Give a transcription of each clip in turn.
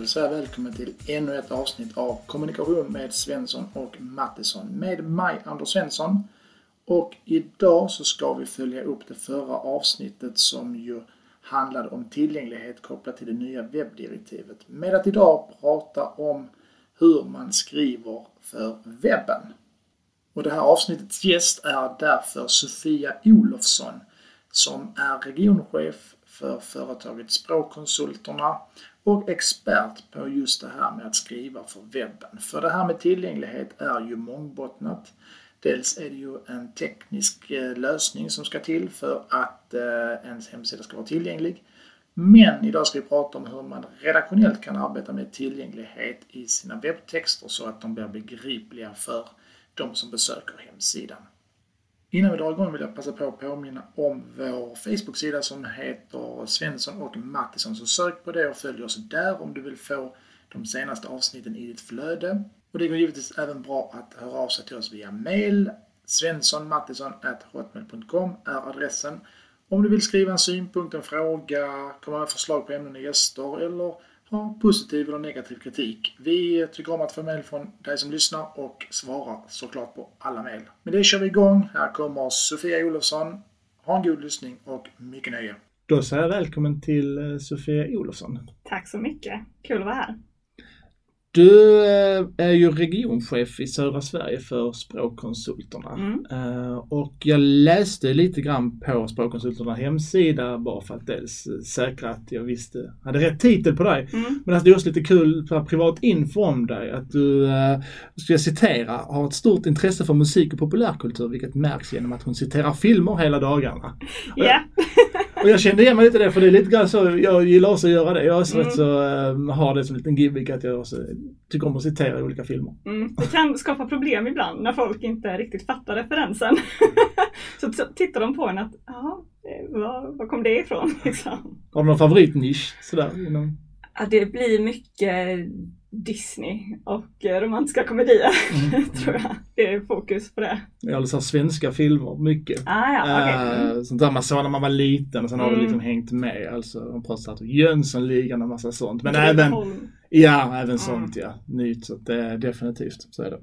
vill säga välkommen till ännu ett avsnitt av Kommunikation med Svensson och Mattisson med mig Anders Svensson. Och idag så ska vi följa upp det förra avsnittet som ju handlade om tillgänglighet kopplat till det nya webbdirektivet. Med att idag prata om hur man skriver för webben. Och det här avsnittets gäst är därför Sofia Olofsson som är regionchef för företaget Språkkonsulterna och expert på just det här med att skriva för webben. För det här med tillgänglighet är ju mångbottnat. Dels är det ju en teknisk eh, lösning som ska till för att eh, ens hemsida ska vara tillgänglig. Men idag ska vi prata om hur man redaktionellt kan arbeta med tillgänglighet i sina webbtexter så att de blir begripliga för de som besöker hemsidan. Innan vi drar igång vill jag passa på att påminna om vår Facebook-sida som heter Svensson och Mattisson. Så sök på det och följ oss där om du vill få de senaste avsnitten i ditt flöde. Och det går givetvis även bra att höra av sig till oss via mail. svenssonmattisson.hotmail.com är adressen. Om du vill skriva en synpunkt, en fråga, komma med förslag på ämnen och gäster eller ha positiv eller negativ kritik. Vi tycker om att få mejl från dig som lyssnar och svarar såklart på alla mejl. Med det kör vi igång. Här kommer Sofia Olofsson. Ha en god lyssning och mycket nöje. Då säger jag välkommen till eh, Sofia Olofsson. Tack så mycket. Kul att vara här. Du eh, är ju regionchef i södra Sverige för Språkkonsulterna. Mm. Eh, och jag läste lite grann på Språkkonsulternas hemsida bara för att dels säkra att jag visste, hade rätt titel på dig. Mm. Men det är också lite kul privat info om dig. Att du, eh, ska jag citera, har ett stort intresse för musik och populärkultur vilket märks genom att hon citerar filmer hela dagarna. Yeah. Och jag kände igen mig lite i det för det är lite grann så, jag gillar också att göra det. Jag är också mm. rätt så, äh, har det som en liten gimmick att jag också tycker om att citera olika filmer. Mm. Det kan skapa problem ibland när folk inte riktigt fattar referensen. så tittar de på en att, ja, var, var kom det ifrån? Liksom. Har du någon favoritnisch sådär? Inom... Ja, det blir mycket Disney och eh, romantiska komedier, mm. tror jag. Det är fokus på det. Ja, alltså svenska filmer, mycket. Ah, ja, okay. mm. Sånt där man såg när man var liten och sen har det liksom mm. hängt med. Alltså, de pratar Jönssonligan och massa sånt. Men även, ja, även mm. sånt ja. Nytt, så det är definitivt, så är det.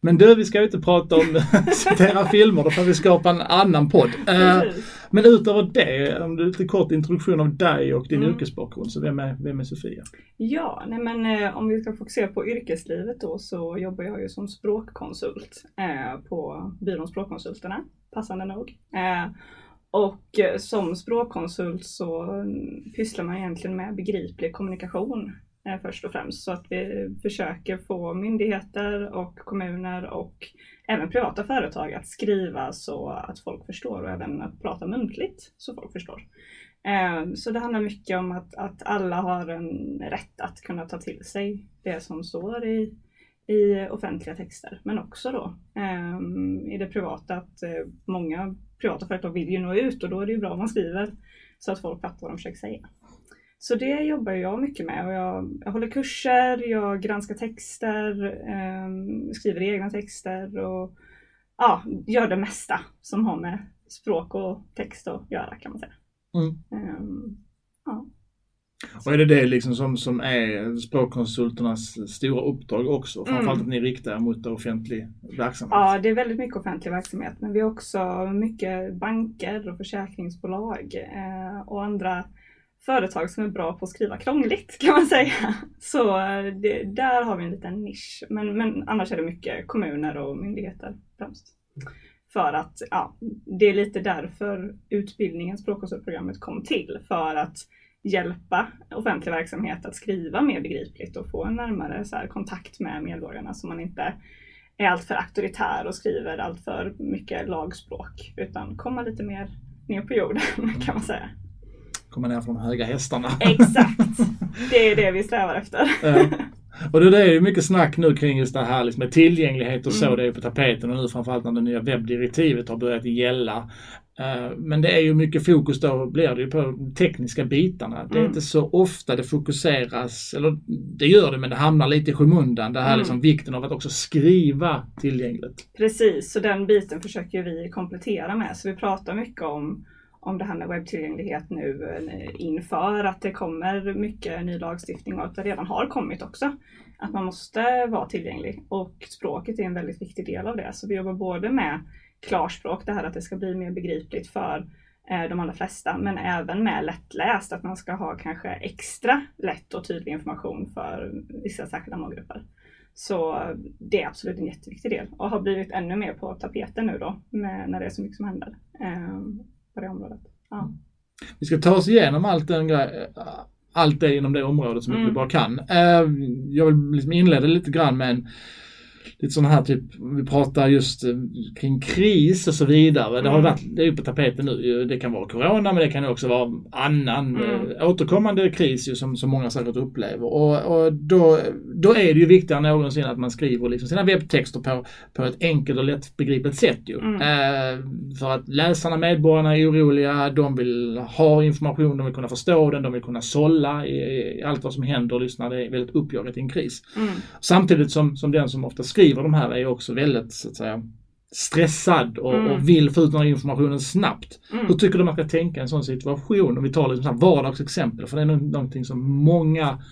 Men du, vi ska ju inte prata om citera filmer, då får vi skapa en annan podd. Uh, men utöver det, om du lite kort introduktion av dig och din mm. yrkesbakgrund, så vem är, vem är Sofia? Ja, nej men eh, om vi ska fokusera på yrkeslivet då så jobbar jag ju som språkkonsult eh, på byrån Språkkonsulterna, passande nog. Eh, och eh, som språkkonsult så mm, pysslar man egentligen med begriplig kommunikation eh, först och främst. Så att vi försöker få myndigheter och kommuner och även privata företag att skriva så att folk förstår och även att prata muntligt så folk förstår. Ehm, så det handlar mycket om att, att alla har en rätt att kunna ta till sig det som står i, i offentliga texter, men också då ehm, i det privata att eh, många privata företag vill ju nå ut och då är det ju bra om man skriver så att folk fattar vad de försöker säga. Så det jobbar jag mycket med och jag, jag håller kurser, jag granskar texter, eh, skriver egna texter och ja, gör det mesta som har med språk och text att göra kan man säga. Mm. Um, ja. Och är det det liksom som, som är språkkonsulternas stora uppdrag också? Mm. Framförallt mm. att ni riktar mot offentlig verksamhet? Ja, det är väldigt mycket offentlig verksamhet men vi har också mycket banker och försäkringsbolag eh, och andra företag som är bra på att skriva krångligt kan man säga. Så eh, det, där har vi en liten nisch. Men, men annars är det mycket kommuner och myndigheter främst. För att ja, det är lite därför utbildningen, språkkonsultprogrammet kom till. För att hjälpa offentlig verksamhet att skriva mer begripligt och få en närmare så här, kontakt med medborgarna så man inte är alltför auktoritär och skriver alltför mycket lagspråk utan komma lite mer ner på jorden kan man säga komma ner från de höga hästarna. Exakt! Det är det vi strävar efter. Ja. Och det är ju mycket snack nu kring just det här liksom med tillgänglighet och så, mm. det är ju på tapeten och nu framförallt när det nya webbdirektivet har börjat gälla. Eh, men det är ju mycket fokus då, blir det ju på de tekniska bitarna. Det är mm. inte så ofta det fokuseras, eller det gör det men det hamnar lite i skymundan. Det här mm. liksom vikten av att också skriva tillgängligt. Precis, så den biten försöker vi komplettera med. Så vi pratar mycket om om det här med webbtillgänglighet nu eh, inför att det kommer mycket ny lagstiftning och att det redan har kommit också. Att man måste vara tillgänglig och språket är en väldigt viktig del av det. Så vi jobbar både med klarspråk, det här att det ska bli mer begripligt för eh, de allra flesta, men även med lättläst, att man ska ha kanske extra lätt och tydlig information för vissa särskilda målgrupper. Så eh, det är absolut en jätteviktig del och har blivit ännu mer på tapeten nu då med, när det är så mycket som händer ehm, på det området. Ja. Vi ska ta oss igenom allt, den grej, allt det inom det området mycket mm. vi bara kan. Eh, jag vill liksom inleda lite grann med en lite sådana här typ, vi pratar just eh, kring kris och så vidare. Det har mm. varit, det är på tapeten nu. Det kan vara corona men det kan också vara annan mm. äh, återkommande kris ju, som, som många säkert upplever. Och, och då, då är det ju viktigare än någonsin att man skriver liksom sina webbtexter på, på ett enkelt och lättbegripligt sätt ju. Mm. Äh, för att läsarna, medborgarna är oroliga, de vill ha information, de vill kunna förstå den, de vill kunna sålla i, i allt vad som händer och lyssna. Det är väldigt uppjagat i en kris. Mm. Samtidigt som, som den som ofta skriver de här är också väldigt så att säga stressad och, mm. och vill få ut den här informationen snabbt. Mm. Hur tycker du man ska tänka i en sån situation? Om vi tar liksom vardagsexempel, för det är någonting som många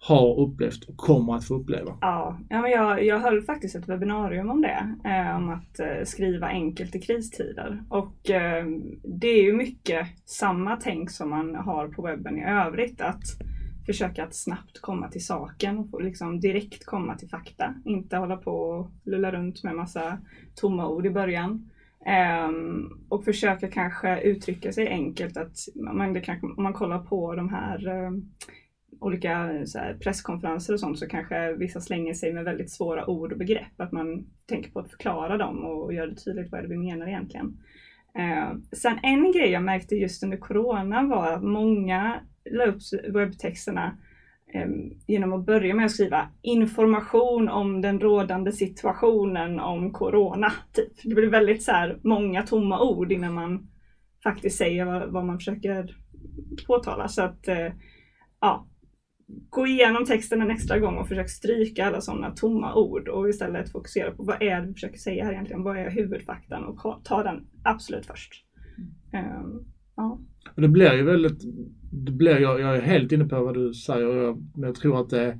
har upplevt och kommer att få uppleva. Ja, ja men jag, jag höll faktiskt ett webbinarium om det. Eh, om att eh, skriva enkelt i kristider. Och eh, det är ju mycket samma tänk som man har på webben i övrigt. Att försöka att snabbt komma till saken och liksom direkt komma till fakta. Inte hålla på och lulla runt med massa tomma ord i början. Um, och försöka kanske uttrycka sig enkelt. att man, det kanske, Om man kollar på de här um, olika här, presskonferenser och sånt så kanske vissa slänger sig med väldigt svåra ord och begrepp. Att man tänker på att förklara dem och, och göra det tydligt vad det är vi menar egentligen. Uh, sen en grej jag märkte just under Corona var att många la upp webbtexterna eh, genom att börja med att skriva information om den rådande situationen om Corona. Typ. Det blir väldigt så här, många tomma ord innan man faktiskt säger vad, vad man försöker påtala. Så att eh, ja, gå igenom texten en extra gång och försök stryka alla sådana tomma ord och istället fokusera på vad är det du försöker säga här egentligen? Vad är huvudfaktan och ta den absolut först. Um, ja. Det blir ju väldigt det blir, jag, jag är helt inne på vad du säger, men jag tror att det,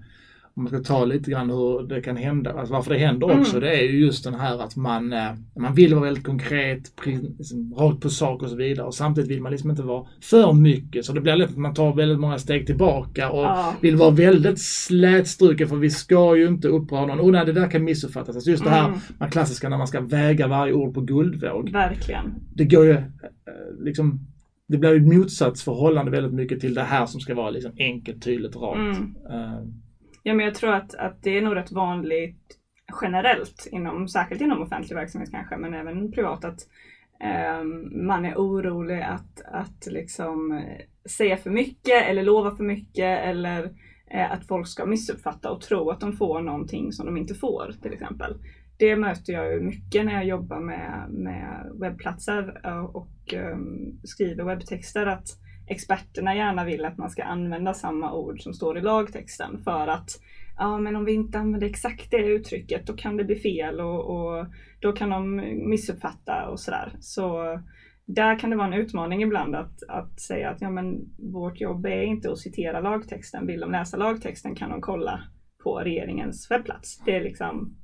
om man ska ta lite grann hur det kan hända, alltså varför det händer också, mm. det är ju just den här att man, eh, man vill vara väldigt konkret, liksom, rakt på sak och så vidare och samtidigt vill man liksom inte vara för mycket så det blir lätt att man tar väldigt många steg tillbaka och ja. vill vara väldigt slätstruken för vi ska ju inte uppröra någon. Och nej, det där kan missuppfattas. Alltså just det här mm. man klassiska när man ska väga varje ord på guldvåg. Verkligen. Det går ju eh, liksom det blir ett motsatsförhållande väldigt mycket till det här som ska vara liksom enkelt, tydligt, rakt. Mm. Uh. Ja men jag tror att, att det är nog rätt vanligt generellt, inom, särskilt inom offentlig verksamhet kanske, men även privat, att um, man är orolig att, att liksom säga för mycket eller lova för mycket eller uh, att folk ska missuppfatta och tro att de får någonting som de inte får till exempel det möter jag ju mycket när jag jobbar med, med webbplatser och um, skriver webbtexter att experterna gärna vill att man ska använda samma ord som står i lagtexten för att ja men om vi inte använder exakt det uttrycket då kan det bli fel och, och då kan de missuppfatta och sådär. Så där kan det vara en utmaning ibland att, att säga att ja, men vårt jobb är inte att citera lagtexten. Vill de läsa lagtexten kan de kolla på regeringens webbplats. Det är liksom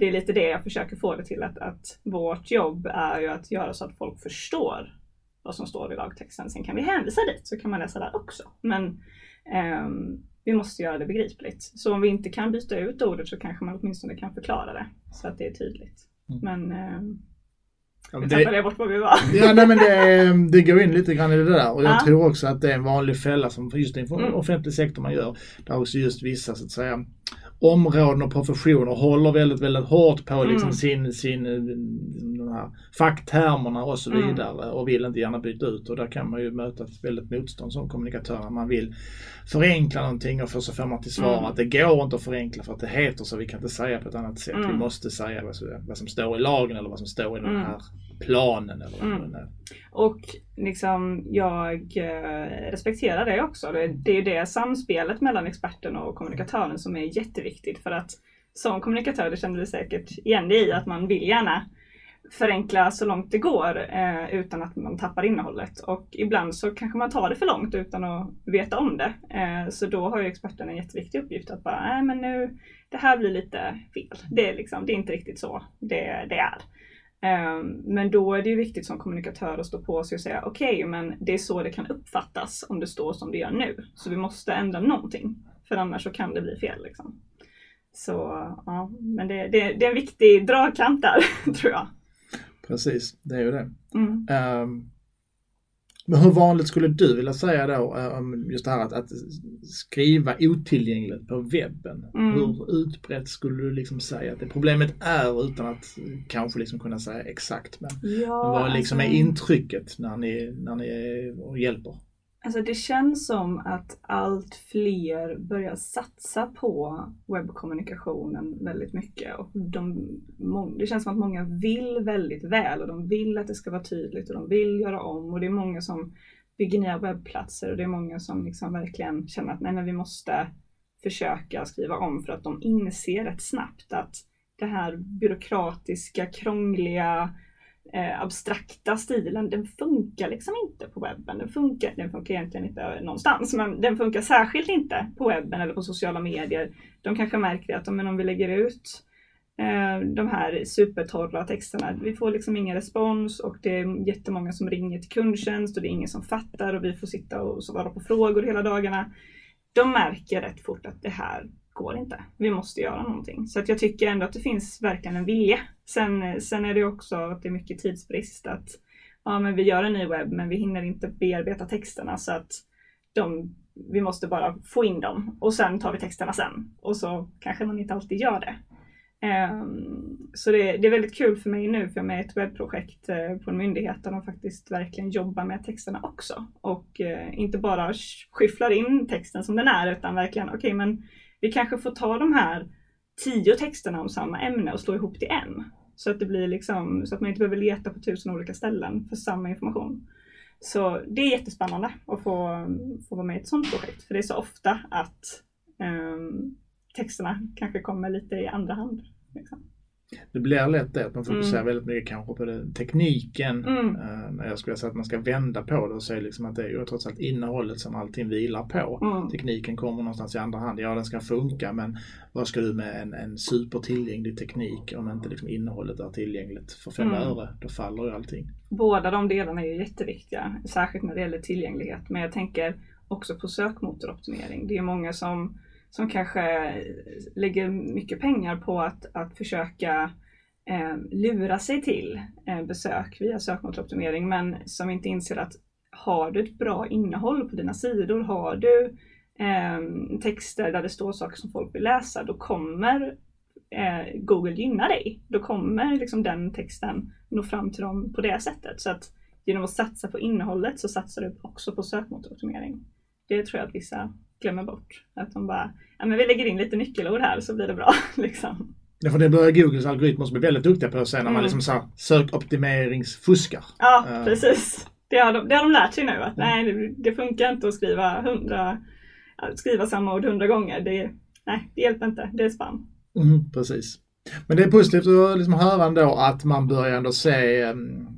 det är lite det jag försöker få det till att, att vårt jobb är ju att göra så att folk förstår vad som står i lagtexten. Sen kan vi hänvisa dit så kan man läsa där också. Men um, vi måste göra det begripligt. Så om vi inte kan byta ut ordet så kanske man åtminstone kan förklara det så att det är tydligt. Mm. Men um, Ja, det, tappade jag bort var vi var. Ja, nej, men det, det går in lite grann i det där och jag ja. tror också att det är en vanlig fälla som just i mm. offentlig sektor man gör. Där också just vissa så att säga områden och professioner håller väldigt, väldigt hårt på liksom mm. sin, sin, de här facktermerna och så mm. vidare mm. och vill inte gärna byta ut och där kan man ju möta ett väldigt motstånd som kommunikatör. Man vill förenkla någonting och så får man till svar mm. att det går inte att förenkla för att det heter så, vi kan inte säga på ett annat sätt. Vi mm. måste säga vad, vad, som står i lagen eller vad som står i den mm. här planen eller vad mm. Och liksom, jag eh, respekterar det också. Det, det är det samspelet mellan experten och kommunikatören som är jätteviktigt för att som kommunikatör, det känner du säkert igen dig i, att man vill gärna förenkla så långt det går eh, utan att man tappar innehållet. Och ibland så kanske man tar det för långt utan att veta om det. Eh, så då har ju experten en jätteviktig uppgift att bara, nej men nu, det här blir lite fel. Det är, liksom, det är inte riktigt så det, det är. Eh, men då är det ju viktigt som kommunikatör att stå på sig och säga, okej okay, men det är så det kan uppfattas om det står som det gör nu. Så vi måste ändra någonting. För annars så kan det bli fel. Liksom. Så ja, men det, det, det är en viktig dragkamp där, tror jag. Precis, det är ju det. Mm. Um, men hur vanligt skulle du vilja säga då, um, just det här att, att skriva otillgängligt på webben? Mm. Hur utbrett skulle du liksom säga att det problemet är utan att kanske liksom kunna säga exakt? Men, ja, men vad liksom alltså... är intrycket när ni, när ni hjälper? Alltså det känns som att allt fler börjar satsa på webbkommunikationen väldigt mycket. Och de, det känns som att många vill väldigt väl och de vill att det ska vara tydligt och de vill göra om. Och det är många som bygger nya webbplatser och det är många som liksom verkligen känner att nej men vi måste försöka skriva om för att de inser rätt snabbt att det här byråkratiska, krångliga, eh, abstrakta stilen, den funkar liksom inte på webben. Den funkar, den funkar egentligen inte någonstans, men den funkar särskilt inte på webben eller på sociala medier. De kanske märker att om, om vi lägger ut eh, de här supertorra texterna, vi får liksom ingen respons och det är jättemånga som ringer till kundtjänst och det är ingen som fattar och vi får sitta och svara på frågor hela dagarna. De märker rätt fort att det här går inte. Vi måste göra någonting. Så att jag tycker ändå att det finns verkligen en vilja. Sen, sen är det också att det är mycket tidsbrist. Att ja, men vi gör en ny webb men vi hinner inte bearbeta texterna så att de, vi måste bara få in dem och sen tar vi texterna sen. Och så kanske man inte alltid gör det. Um, så det, det, är väldigt kul för mig nu för jag är med i ett webbprojekt uh, på en myndighet där de faktiskt verkligen jobbar med texterna också. Och uh, inte bara skyfflar in texten som den är utan verkligen okej okay, men vi kanske får ta de här tio texterna om samma ämne och slå ihop till en. Så att det blir liksom, så att man inte behöver leta på tusen olika ställen för samma information. Så det är jättespännande att få, få vara med i ett sådant projekt. För det är så ofta att um, texterna kanske kommer lite i andra hand. Liksom det blir lätt det att man fokuserar mm. väldigt mycket kanske på det, tekniken. Mm. Uh, jag skulle säga att man ska vända på det och säga liksom att det är ju trots allt innehållet som allting vilar på. Mm. Tekniken kommer någonstans i andra hand. Ja, den ska funka men vad ska du med en, en supertillgänglig teknik om inte liksom innehållet är tillgängligt för fem mm. öre? Då faller ju allting. Båda de delarna är ju jätteviktiga, särskilt när det gäller tillgänglighet. Men jag tänker också på sökmotoroptimering. Det är många som som kanske eh, lägger mycket pengar på att, att försöka eh, lura sig till eh, besök via sökmotoroptimering men som inte inser att har du ett bra innehåll på dina sidor, har du eh, texter där det står saker som folk vill läsa, då kommer eh, Google gynna dig. Då kommer liksom den texten nå fram till dem på det sättet. Så att genom att satsa på innehållet så satsar du också på sökmotoroptimering. Det tror jag att vissa glömmer bort. Att de bara, ja men vi lägger in lite nyckelord här så blir det bra. liksom. Ja, för det börjar Googles algoritmer bli väldigt duktiga på sen när mm. man liksom så sökoptimeringsfuskar. Ja, uh. precis. Det har, de, det har de lärt sig nu att mm. nej, det, det, funkar inte att skriva, hundra, skriva samma ord hundra gånger. Det, nej, det hjälper inte. Det är spam. Mm, precis. Men det är positivt att liksom höra ändå att man börjar ändå se um,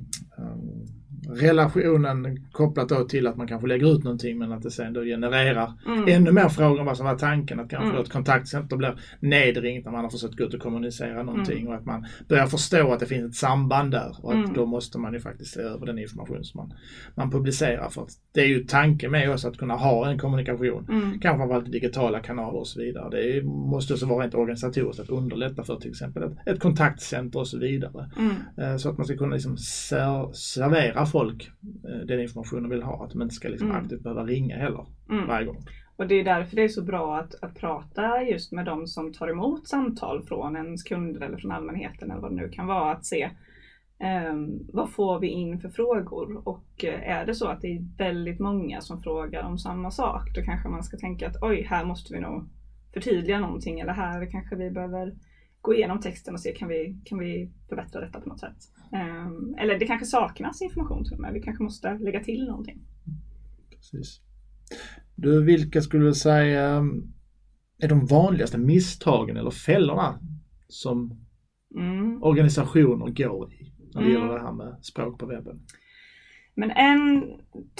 relationen kopplat då till att man kanske lägger ut någonting men att det sen då genererar mm. ännu mer frågor än vad som var tanken. Att kanske mm. ett kontaktcenter blir nedringt när man har försökt gå ut och kommunicera någonting mm. och att man börjar förstå att det finns ett samband där och att mm. då måste man ju faktiskt se över den information som man, man publicerar. För det är ju tanken med oss att kunna ha en kommunikation, mm. kanske framförallt digitala kanaler och så vidare. Det måste också vara rent organisatoriskt att underlätta för till exempel ett, ett kontaktcenter och så vidare. Mm. Eh, så att man ska kunna liksom servera folk eh, den information de vill ha. Att de inte ska liksom mm. aktivt behöva ringa heller mm. varje gång. Och det är därför det är så bra att, att prata just med de som tar emot samtal från ens kunder eller från allmänheten eller vad det nu kan vara. Att se um, vad får vi in för frågor? Och uh, är det så att det är väldigt många som frågar om samma sak, då kanske man ska tänka att oj, här måste vi nog förtydliga någonting eller här kanske vi behöver gå igenom texten och se kan vi, kan vi förbättra detta på något sätt. Um, eller det kanske saknas information till och med. Vi kanske måste lägga till någonting. Precis. Du, vilka skulle du säga um, är de vanligaste misstagen eller fällorna som mm. organisationer går i? när det Mm. gäller det här med språk på webben? Men en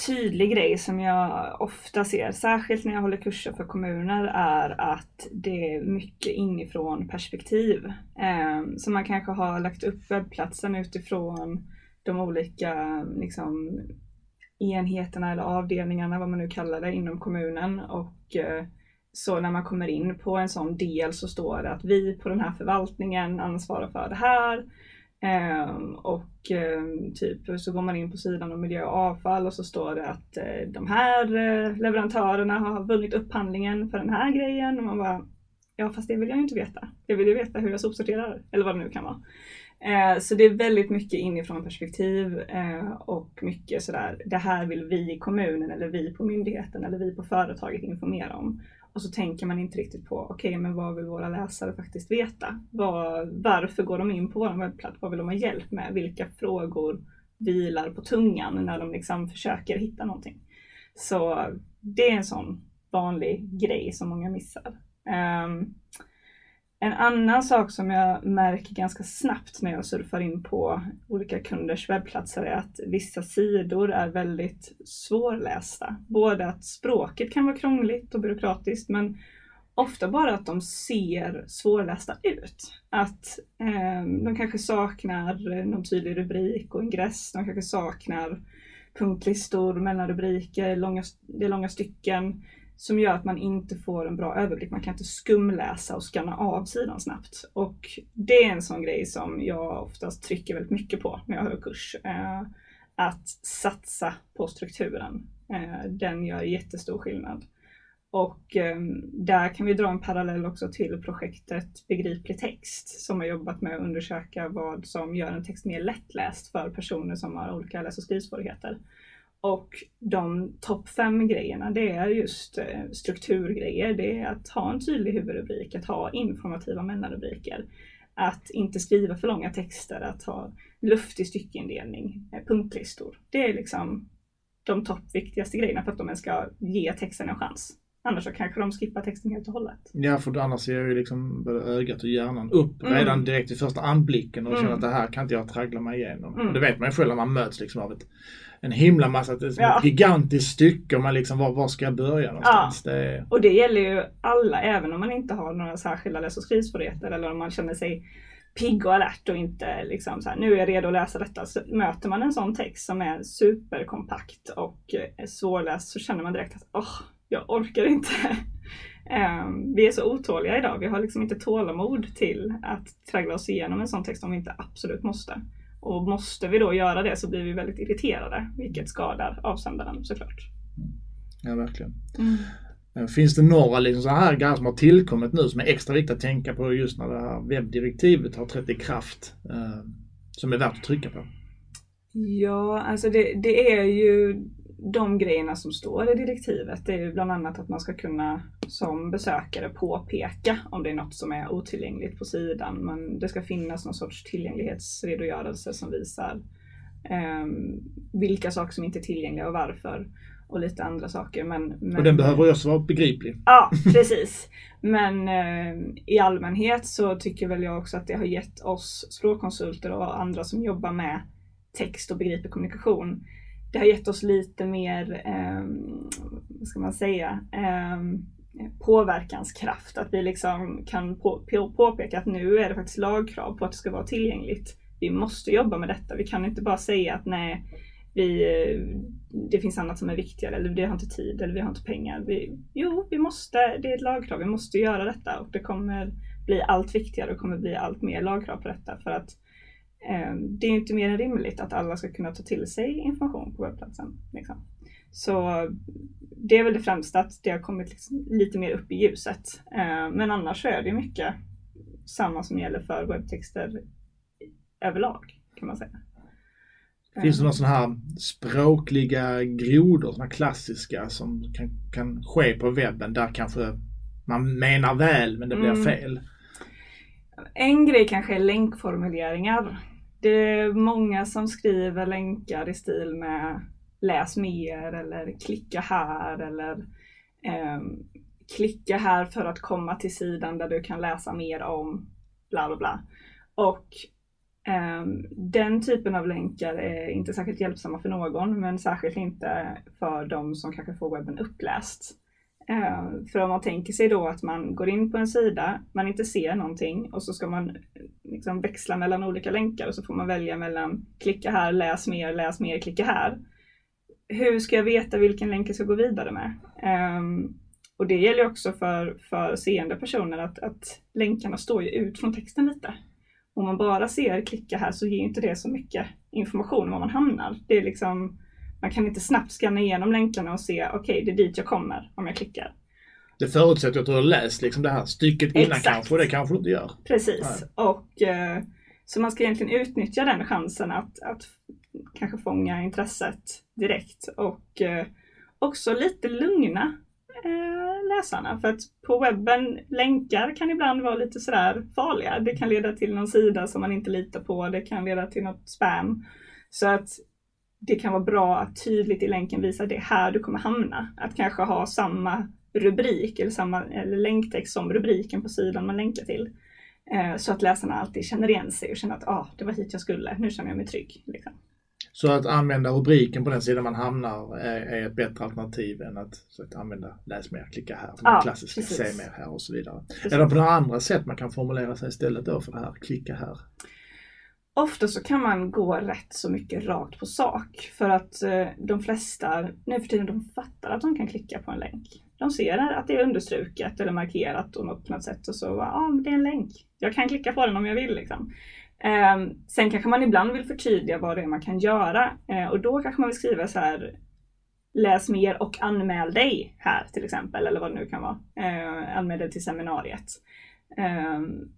tydlig grej som jag ofta ser, särskilt när jag håller kurser för kommuner, är att det är mycket inifrån perspektiv. Ehm, så man kanske har lagt upp webbplatsen utifrån de olika liksom, enheterna eller avdelningarna, vad man nu kallar det, inom kommunen. Och eh, så när man kommer in på en sån del så står det att vi på den här förvaltningen ansvarar för det här. Ehm, och ehm, typ så går man in på sidan om miljö och avfall och så står det att eh, de här eh, leverantörerna har vunnit upphandlingen för den här grejen. Och man bara, ja fast det vill jag ju inte veta. Jag vill ju veta hur jag sopsorterar, eller vad det nu kan vara. Eh, så det är väldigt mycket inifrån perspektiv eh, och mycket sådär, det här vill vi i kommunen eller vi på myndigheten eller vi på företaget informera om. Och så tänker man inte riktigt på, okej men vad vill våra läsare faktiskt veta? Var, varför går de in på vår webbplats? Vad vill de ha hjälp med? Vilka frågor vilar på tungan när de liksom försöker hitta någonting? Så det är en sån vanlig grej som många missar. Um, en annan sak som jag märker ganska snabbt när jag surfar in på olika kunders webbplatser är att vissa sidor är väldigt svårlästa. Både att språket kan vara krångligt och byråkratiskt men ofta bara att de ser svårlästa ut. Att eh, de kanske saknar någon tydlig rubrik och ingress. De kanske saknar punktlistor, mellanrubriker, långa, det är långa stycken som gör att man inte får en bra överblick. Man kan inte skumläsa och skanna av sidan snabbt. Och det är en sån grej som jag oftast trycker väldigt mycket på när jag har kurs. Eh, att satsa på strukturen. Eh, den gör jättestor skillnad. Och eh, där kan vi dra en parallell också till projektet Begriplig text som har jobbat med att undersöka vad som gör en text mer lättläst för personer som har olika läs och skrivsvårigheter. Och de topp fem grejerna det är just eh, strukturgrejer. Det är att ha en tydlig huvudrubrik, att ha informativa mellanrubriker. Att inte skriva för långa texter, att ha luftig styckindelning, eh, punktlistor. Det är liksom de topp viktigaste grejerna för att de ska ge texten en chans. Annars så kanske de skippar texten helt och hållet. Ja, för annars ser ju liksom både ögat och hjärnan upp Mm. redan direkt i första anblicken och Mm. känner att det här kan inte jag traggla mig igenom. Mm. Det vet man ju själv när man möts liksom av ett, en himla massa, ett, Ja. ett gigantiskt stycke man liksom, var, var ska jag börja någonstans? Det är, Och det gäller ju alla, även om man inte har några särskilda läs och skrivsvårigheter eller om man känner sig pigg och alert och inte liksom så här, nu är jag redo att läsa detta. Så möter man en sån text som är superkompakt och svårläst så känner man direkt att åh, jag orkar inte. Ehm, vi är så otåliga idag. Vi har liksom inte tålamod till att traggla oss igenom en sån text om vi inte absolut måste. Och måste vi då göra det så blir vi väldigt irriterade, vilket skadar avsändaren såklart. ja, verkligen. Eh, Finns det några liksom så här grejer som har tillkommit nu som är extra viktigt att tänka på just när det här webbdirektivet har trätt i kraft? Eh, som är värt att trycka på? Ja, alltså det, det är ju de grejerna som står i direktivet. Det är ju bland annat att man ska kunna som besökare påpeka om det är något som är otillgängligt på sidan. Men det ska finnas någon sorts tillgänglighetsredogörelse som visar ehm, vilka saker som inte är tillgängliga och varför. Och lite andra saker. Men, men, Och den behöver också vara begriplig. Ja, precis. Men eh, i allmänhet så tycker väl jag också att det har gett oss språkkonsulter och andra som jobbar med text och begriper kommunikation. Det har gett oss lite mer, eh, vad ska man säga, eh, påverkanskraft. Att vi liksom kan på, på, påpeka att nu är det faktiskt lagkrav på att det ska vara tillgängligt. Vi måste jobba med detta. Vi kan inte bara säga att nej, vi, det finns annat som är viktigare eller vi har inte tid eller vi har inte pengar. Vi, jo, vi måste, det är ett lagkrav, vi måste göra detta och det kommer bli allt viktigare och kommer bli allt mer lagkrav på detta för att det är ju inte mer än rimligt att alla ska kunna ta till sig information på webbplatsen. Liksom. Så det är väl det främsta att det har kommit liksom lite mer upp i ljuset. Eh, men annars så är det mycket samma som gäller för webbtexter överlag kan man säga. Finns det några sådana här språkliga grodor, sådana klassiska som kan, kan ske på webben där kanske man menar väl men det blir Mm. fel? En grej kanske är länkformuleringar. Det är många som skriver länkar i stil med läs mer eller klicka här eller eh, klicka här för att komma till sidan där du kan läsa mer om bla bla bla. Och eh, den typen av länkar är inte särskilt hjälpsamma för någon, men särskilt inte för de som kanske får webben uppläst. Ehm, för om man tänker sig då att man går in på en sida, man inte ser någonting och så ska man eh, liksom växla mellan olika länkar och så får man välja mellan klicka här, läs mer, läs mer, klicka här. Hur ska jag veta vilken länk jag ska gå vidare med? Ehm, och det gäller också för, för seende personer att, att länkarna står ju ut från texten lite. Om man bara ser klicka här så ger inte det så mycket information om var man hamnar. Det är liksom, man kan inte snabbt scanna igenom länkarna och se okej, okay, det är dit jag kommer om jag klickar. Det förutsätter att du har läst liksom det här stycket innan Exakt. kanske och det kanske du inte gör. Precis. Nej. Och, eh, så man ska egentligen utnyttja den chansen att, att kanske fånga intresset direkt och eh, också lite lugna eh, läsarna. För att på webben, länkar kan ibland vara lite sådär farliga. Det kan leda till någon sida som man inte litar på. Det kan leda till något spam. Så att det kan vara bra att tydligt i länken visa det är här du kommer hamna. Att kanske ha samma rubrik eller samma eller länktext som rubriken på sidan man länkar till. Eh, så att läsarna alltid känner igen sig och känner att ah, det var hit jag skulle, nu känner jag mig trygg. Liksom. Så att använda rubriken på den sidan man hamnar är, är ett bättre alternativ än att, att använda läs mer, klicka här, ja, klassiska se mer här och så vidare. Precis. Är det på några andra sätt man kan formulera sig istället då för det här, klicka här? Ofta så kan man gå rätt så mycket rakt på sak för att eh, de flesta nu för tiden de fattar att de kan klicka på en länk. De ser att det är understruket eller markerat på något sätt och så, ja ah, det är en länk. Jag kan klicka på den om jag vill liksom. Eh, sen kanske man ibland vill förtydliga vad det är man kan göra eh, och då kanske man vill skriva så här Läs mer och anmäl dig här till exempel eller vad det nu kan vara. Eh, anmäl dig till seminariet. Ehm,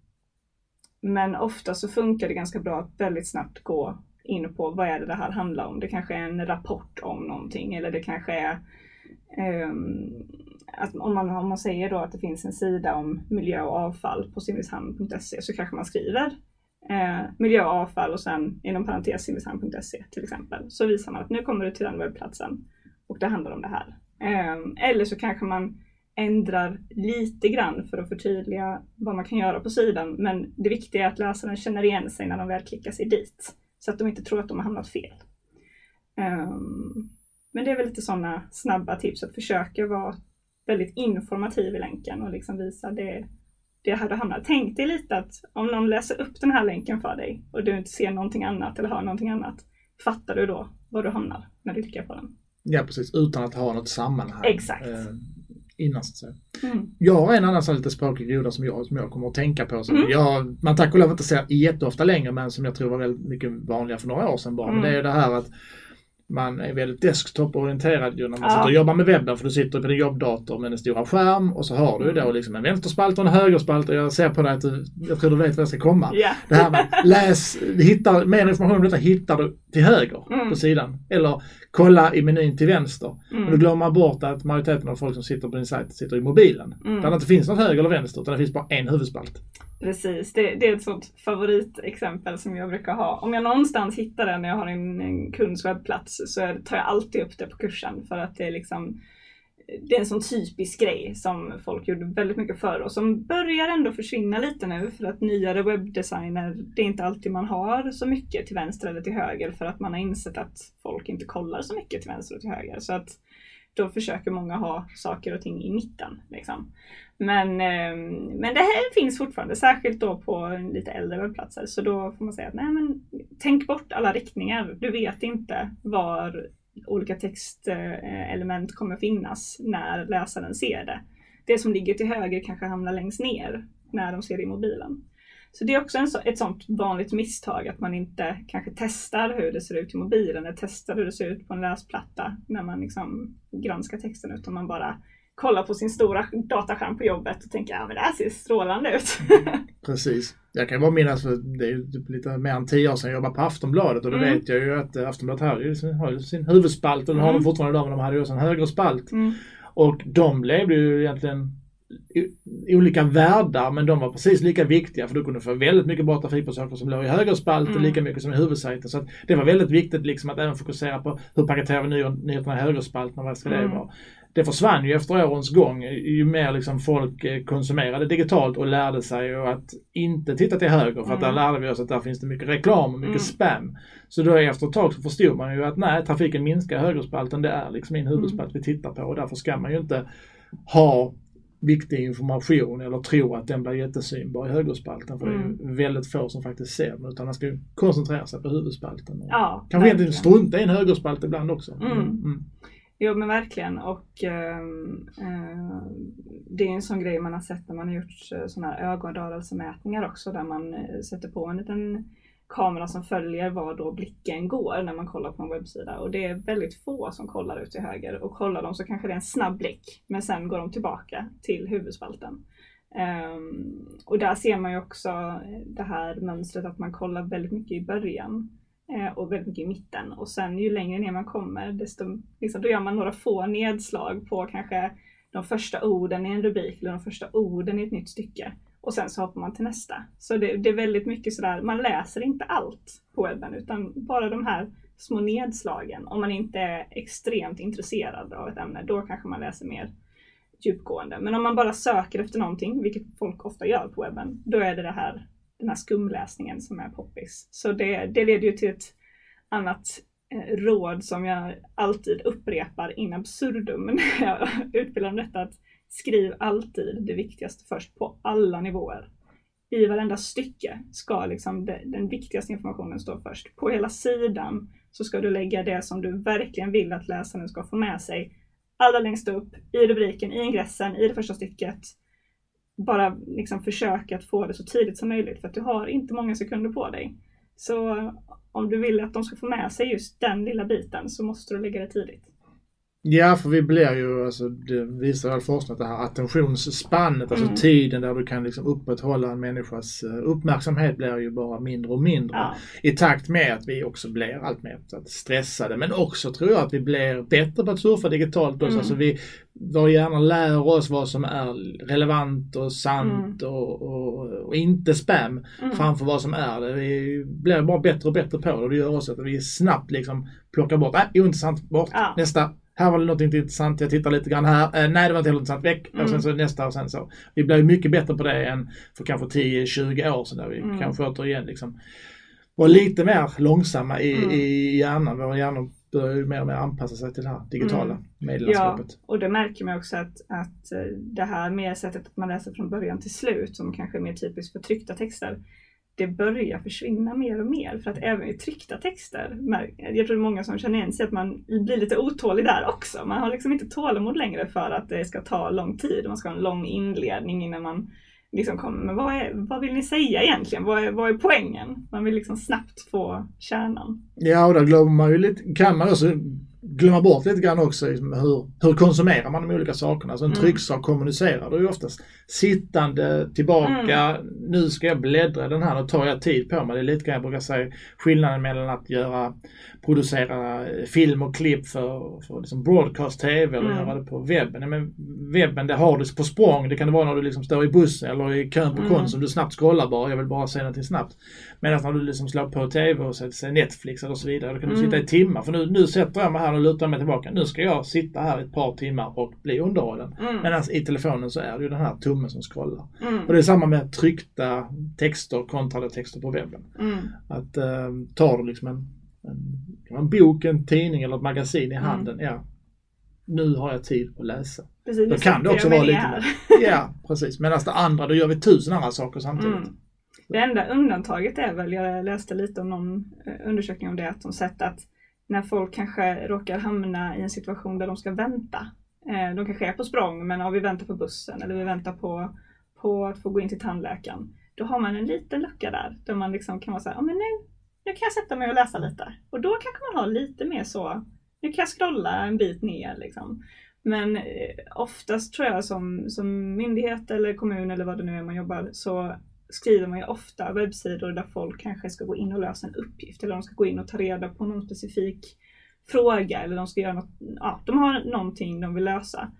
men ofta så funkar det ganska bra att väldigt snabbt gå in på vad är det det här handlar om. Det kanske är en rapport om någonting eller det kanske är um, att om man, om man säger då att det finns en sida om miljö och avfall på simrishamn.se så kanske man skriver eh, miljö och avfall och sen inom parentes simrishamn.se till exempel. Så visar man att nu kommer du till den webbplatsen och det handlar om det här. Eh, eller så kanske man ändrar lite grann för att förtydliga vad man kan göra på sidan. Men det viktiga är att läsaren känner igen sig när de väl klickar sig dit. Så att de inte tror att de har hamnat fel. Um, men det är väl lite sådana snabba tips att försöka vara väldigt informativ i länken och liksom visa det, det här du hamnar. Tänk dig lite att om någon läser upp den här länken för dig och du inte ser någonting annat eller hör någonting annat, fattar du då var du hamnar när du klickar på den? Ja precis, utan att ha något sammanhang. Exakt. Innan så att säga. Mm. Jag har en annan sån lite språklig groda som jag, som jag kommer att tänka på. Som mm. jag, man tack och lov inte ser jätteofta längre men som jag tror var väldigt mycket vanligare för några år sedan bara. Mm. Men det är det här att man är väldigt desktop-orienterad ju när man ja. sitter och jobbar med webben för du sitter på din jobbdator med en stora skärm och så har du mm. då liksom en vänsterspalt och en högerspalt och jag ser på dig att du, jag tror du vet var jag ska komma. Yeah. Det här med läs, hittar, mer information om detta hittar du till höger mm. på sidan. Eller kolla i menyn till vänster. Mm. Och då glömmer bort att majoriteten av folk som sitter på din sajt sitter i mobilen. Mm. Där det inte finns något höger eller vänster utan det finns bara en huvudspalt. Precis, det, det, är ett sånt favoritexempel som jag brukar ha. Om jag någonstans hittar det när jag har en, en kunds webbplats så tar jag alltid upp det på kursen för att det är liksom det är en sån typisk grej som folk gjorde väldigt mycket förr och som börjar ändå försvinna lite nu för att nyare webbdesigner, det är inte alltid man har så mycket till vänster eller till höger för att man har insett att folk inte kollar så mycket till vänster och till höger. Så att då försöker många ha saker och ting i mitten. Liksom. Men, ehm, men det här finns fortfarande, särskilt då på lite äldre webbplatser. Så då får man säga att nej men tänk bort alla riktningar. Du vet inte var olika textelement kommer finnas när läsaren ser det. Det som ligger till höger kanske hamnar längst ner när de ser det i mobilen. Så det är också en så, ett sånt vanligt misstag att man inte kanske testar hur det ser ut i mobilen eller testar hur det ser ut på en läsplatta när man liksom granskar texten utan man bara kollar på sin stora dataskärm på jobbet och tänker att ja, det här ser strålande ut. Precis. Jag kan bara minnas, för det är ju typ lite mer än tio år sedan jag jobbade på Aftonbladet och då mm. vet jag ju att Aftonbladet har ju, har sin huvudspalt och mm. har de fortfarande idag men de hade ju också en högerspalt. Mm. Och de blev ju egentligen olika världar men de var precis lika viktiga för du kunde få väldigt mycket bra trafik på saker som låg i högerspalten mm. lika mycket som i huvudsajten. Så det var väldigt viktigt liksom att även fokusera på hur paketerar vi nyheterna i högerspalten och vad ska mm. det vara. Det försvann ju efter årens gång ju mer liksom folk eh, konsumerade digitalt och lärde sig att inte titta till höger för att där mm. lärde vi oss att där finns det mycket reklam och mycket mm. spam. Så då efter ett tag så förstod man ju att nej, trafiken minskar högerspalten, det är liksom min huvudspalt mm. vi tittar på och därför ska man ju inte ha viktig information eller tro att den blir jättesynbar i högerspalten. För mm. det är väldigt få som faktiskt ser den utan man ska koncentrera sig på huvudspalten. Ja, Kanske egentligen strunta i en högerspalt ibland också. Mm. Mm. Jo men verkligen och ehm, eh, det är en sån grej man har sett när man har gjort eh, sådana här ögonrörelsemätningar också där man eh, sätter på en liten kamera som följer var då blicken går när man kollar på en webbsida. Och det är väldigt få som kollar ut till höger och kollar de så kanske det är en snabb blick men sen går de tillbaka till huvudspalten. Um, och där ser man ju också det här mönstret att man kollar väldigt mycket i början uh, Eh, och väldigt mycket i mitten och sen ju längre ner man kommer desto, liksom, då gör man några få nedslag på kanske de första orden i en rubrik eller de första orden i ett nytt stycke och sen så hoppar man till nästa. Så det, det, är väldigt mycket sådär, man läser inte allt på webben utan bara de här små nedslagen. Om man inte är extremt intresserad av ett ämne, då kanske man läser mer djupgående. Men om man bara söker efter någonting, vilket folk ofta gör på webben, då är det, det här, den här skumläsningen som är poppis. Så det, det leder ju till ett annat eh, råd som jag alltid upprepar in absurdum när jag utbildar om detta. Att Skriv alltid det viktigaste först på alla nivåer. I varenda stycke ska liksom de, den viktigaste informationen stå först. På hela sidan så ska du lägga det som du verkligen vill att läsaren ska få med sig. Allra längst upp, i rubriken, i ingressen, i det första stycket. Bara liksom försöka att få det så tidigt som möjligt för att du har inte många sekunder på dig. Så om du vill att de ska få med sig just den lilla biten så måste du lägga det tidigt. Ja, för vi blir ju, alltså, det visar all forskning, det här attentionsspannet, alltså mm. tiden där du kan liksom upprätthålla en människas eh, uppmärksamhet blir ju bara mindre och mindre. Ja. I takt med att vi också blir allt mer stressade, men också tror jag att vi blir bättre på att surfa digitalt också. Mm. Alltså vi, vår hjärna lär oss vad som är relevant och sant mm. och, och, och, inte spam mm. framför vad som är det. Vi blir bara bättre och bättre på det och det gör också att vi snabbt liksom plockar bort, äh, ointressant, bort, ja. nästa, här var det något intressant, jag tittar lite grann här. Eh, nej, det var inte heller intressant. Väck! Mm. Och sen så nästa och sen så. Vi blir mycket bättre på det än för kanske 10-20 år sedan där vi mm. kanske återigen liksom var lite mer långsamma i, mm. i hjärnan. Våra hjärnor börjar ju mer och mer anpassa sig till det här digitala mm. medielandskapet. Ja, och det märker man också att, att eh, det här med sättet att man läser från början till slut som kanske är mer typiskt för tryckta texter det börjar försvinna mer och mer. För att även i tryckta texter, jag tror det är många som känner igen sig att man blir lite otålig där också. Man har liksom inte tålamod längre för att det ska ta lång tid. Man ska ha en lång inledning innan man liksom kommer med vad, är, vad vill ni säga egentligen? Vad är, vad är poängen? Man vill liksom snabbt få kärnan. Ja, och där glömmer man ju lite, kan man också glömma bort lite grann också liksom hur, hur konsumerar man de olika sakerna. Alltså en mm. trycksak kommunicerar du ju oftast sittande, tillbaka, mm. nu ska jag bläddra den här, nu tar jag tid på mig. Det är lite grann jag brukar säga skillnaden mellan att göra, producera film och klipp för, för liksom broadcast-tv eller mm. göra det på webben. Men webben, det har du på språng. Det kan det vara när du liksom står i bussen eller i kön på mm. Konsum. Du snabbt scrollar bara, jag vill bara se någonting snabbt. Medan när du liksom slår på TV och ser Netflix eller så vidare, då kan du sitta i mm. timmar. För nu, nu sätter jag mig här och lutar mig tillbaka. Nu ska jag sitta här ett par timmar och bli underhållen. Mm. Medan i telefonen så är det ju den här tummen som scrollar. Mm. Och det är samma med tryckta texter kontra texter på webben. Mm. Att äh, tar du liksom en, en, en bok, en tidning eller ett magasin i mm. handen, ja nu har jag tid att läsa. Precis, Då kan det också vara lite mer. Ja, precis. Medan det andra, då gör vi tusen andra saker samtidigt. Mm. Det enda undantaget är väl, jag läste lite om någon eh, undersökning om det, att de sett att när folk kanske råkar hamna i en situation där de ska vänta. Eh, de kanske är på språng men ja, vi väntar på bussen eller vi väntar på, på att få gå in till tandläkaren. Då har man en liten lucka där, där man liksom kan vara så här, men nu, nu kan jag sätta mig och läsa lite. Och då kanske man har lite mer så, nu kan jag scrolla en bit ner liksom. Men eh, oftast tror jag som, som myndighet eller kommun eller vad det nu är man jobbar så skriver man ju ofta webbsidor där folk kanske ska gå in och lösa en uppgift eller de ska gå in och ta reda på någon specifik fråga eller de ska göra något, ja, de har någonting de vill lösa.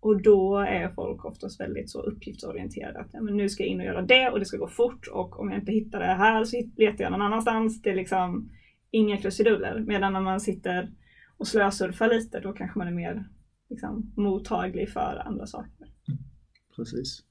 Och då är folk oftast väldigt så uppgiftsorienterade. Att ja, men nu ska jag in och göra det och det ska gå fort och om jag inte hittar det här så letar jag någon annanstans. Det är liksom inga krusiduller. Medan när man sitter och slösurfar lite då kanske man är mer liksom, mottaglig för andra saker. Mm. Precis.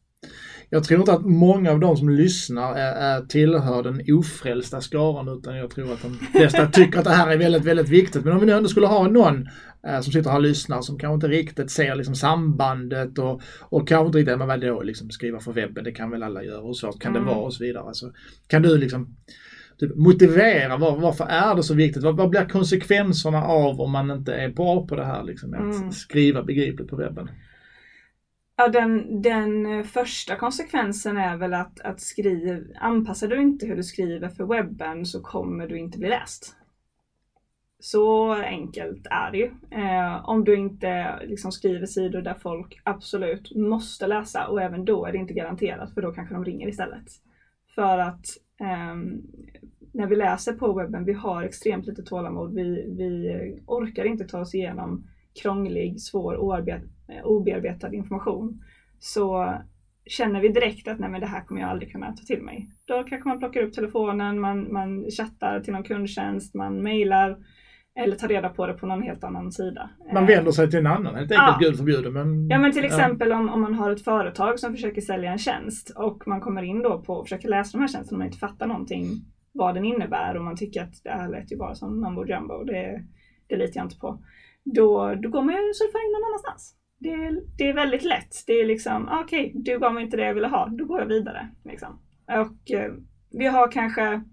Jag tror inte att många av de som lyssnar är, är tillhör den ofrälsta skaran utan jag tror att de flesta tycker att det här är väldigt, väldigt viktigt. Men om vi nu ändå skulle ha någon eh, som sitter här och lyssnar som kanske inte riktigt ser liksom sambandet och, och kanske inte riktigt, men vad då liksom skriva för webben, det kan väl alla göra, hur svårt kan mm. det vara och så vidare. Så kan du liksom typ, motivera var, varför är det så viktigt? Vad, vad, blir konsekvenserna av om man inte är bra på det här liksom, att mm. skriva begripligt på webben? Ja, den, den eh, första konsekvensen är väl att, att skriv, anpassar du inte hur du skriver för webben så kommer du inte bli läst. Så enkelt är det ju. Eh, om du inte liksom skriver sidor där folk absolut måste läsa och även då är det inte garanterat för då kanske de ringer istället. För att eh, när vi läser på webben, vi har extremt lite tålamod. Vi, vi orkar inte ta oss igenom krånglig, svår, oarbetad obearbetad information. Så känner vi direkt att nej men det här kommer jag aldrig kunna ta till mig. Då kanske man plockar upp telefonen, man, man chattar till någon kundtjänst, man mejlar eller tar reda på det på någon helt annan sida. Man vänder sig till en annan helt enkelt, ja. gud förbjude. Men, ja men till exempel ja. om, om man har ett företag som försöker sälja en tjänst och man kommer in då på och försöker läsa de här tjänsterna och man inte fattar någonting vad den innebär och man tycker att det här lät ju bara som numbo jumbo. Det, det litar jag inte på då, då går man ju och surfar in någon annanstans. Det, det är väldigt lätt. Det är liksom, ah, okej, okay, du gav mig inte det jag ville ha, då går jag vidare. Liksom. Och eh, vi har kanske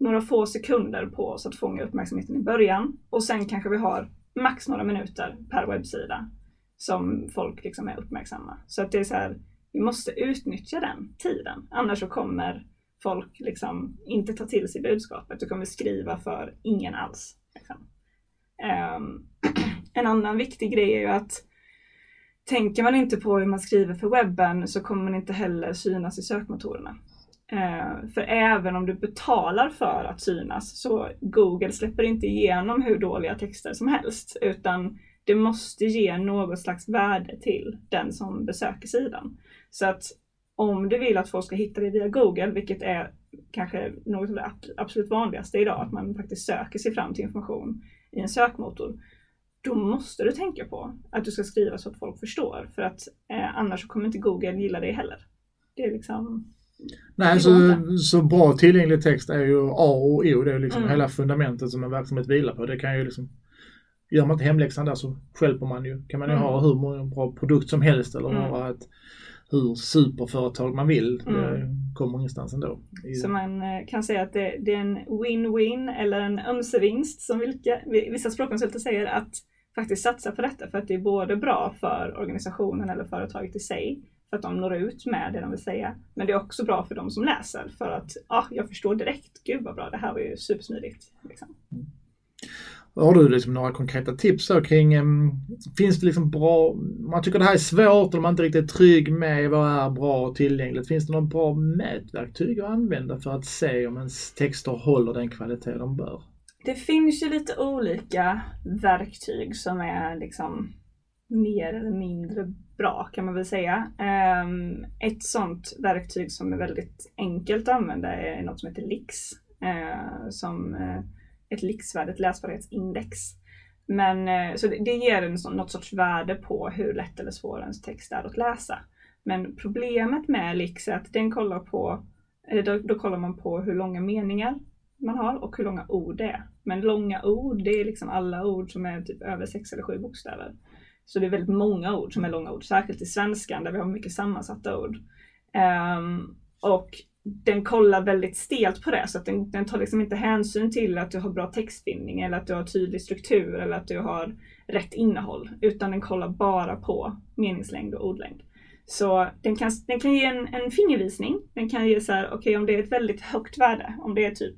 några få sekunder på oss att fånga uppmärksamheten i början och sen kanske vi har max några minuter per webbsida som folk liksom är uppmärksamma. Så att det är så här, vi måste utnyttja den tiden. Annars så kommer folk liksom inte ta till sig budskapet. Du kommer skriva för ingen alls. Liksom. Um, en annan viktig grej är ju att tänker man inte på hur man skriver för webben så kommer man inte heller synas i sökmotorerna. Eh, för även om du betalar för att synas så Google släpper inte igenom hur dåliga texter som helst utan det måste ge något slags värde till den som besöker sidan. Så att om du vill att folk ska hitta dig via Google, vilket är kanske något av det absolut vanligaste idag, att man faktiskt söker sig fram till information i en sökmotor, då måste du tänka på att du ska skriva så att folk förstår. För att eh, annars kommer inte Google gilla dig heller. Det är liksom... Nej, så, så bra tillgänglig text är ju A och O. Det är liksom mm. hela fundamentet som en verksamhet vilar på. Det kan ju liksom Gör man inte hemläxan där så skälper man ju. Kan man ju mm. ha hur många bra produkt som helst eller mm. ha ett hur superföretag man vill. Mm. Det kommer ingenstans ändå. Så man eh, kan säga att det, det är en win-win eller en ömsevinst som vilka, vissa språkkonsulter säger att faktiskt satsa på detta för att det är både bra för organisationen eller företaget i sig för att de når ut med det de vill säga. Men det är också bra för de som läser för att ah, jag förstår direkt, gud vad bra, det här var ju supersmidigt. Liksom. Mm. Har du liksom några konkreta tips då kring, um, finns det liksom bra, man tycker det här är svårt eller man inte riktigt är trygg med vad är bra och tillgängligt. Finns det några bra mätverktyg att använda för att se om ens texter håller den kvalitet de bör? Det finns ju lite olika verktyg som är liksom mer eller mindre bra kan man väl säga. Um, ett sånt verktyg som är väldigt enkelt att använda är något som heter LIX. Uh, som uh, ett LIX-värde, ett läsbarhetsindex. Men, eh, så det, det ger en sån, något sorts värde på hur lätt eller svår ens text är att läsa. Men problemet med LIX är att den kollar på, då, då kollar man på hur långa meningar man har och hur långa ord det är. Men långa ord, det är liksom alla ord som är typ över sex eller sju bokstäver. Så det är väldigt många ord som är långa ord, särskilt i svenskan där vi har mycket sammansatta ord. Um, och den kollar väldigt stelt på det så att den, den tar liksom inte hänsyn till att du har bra textbindning eller att du har tydlig struktur eller att du har rätt innehåll. Utan den kollar bara på meningslängd och ordlängd. Så den kan, den kan ge en, en fingervisning. Den kan ge så här, okej okay, om det är ett väldigt högt värde, om det är typ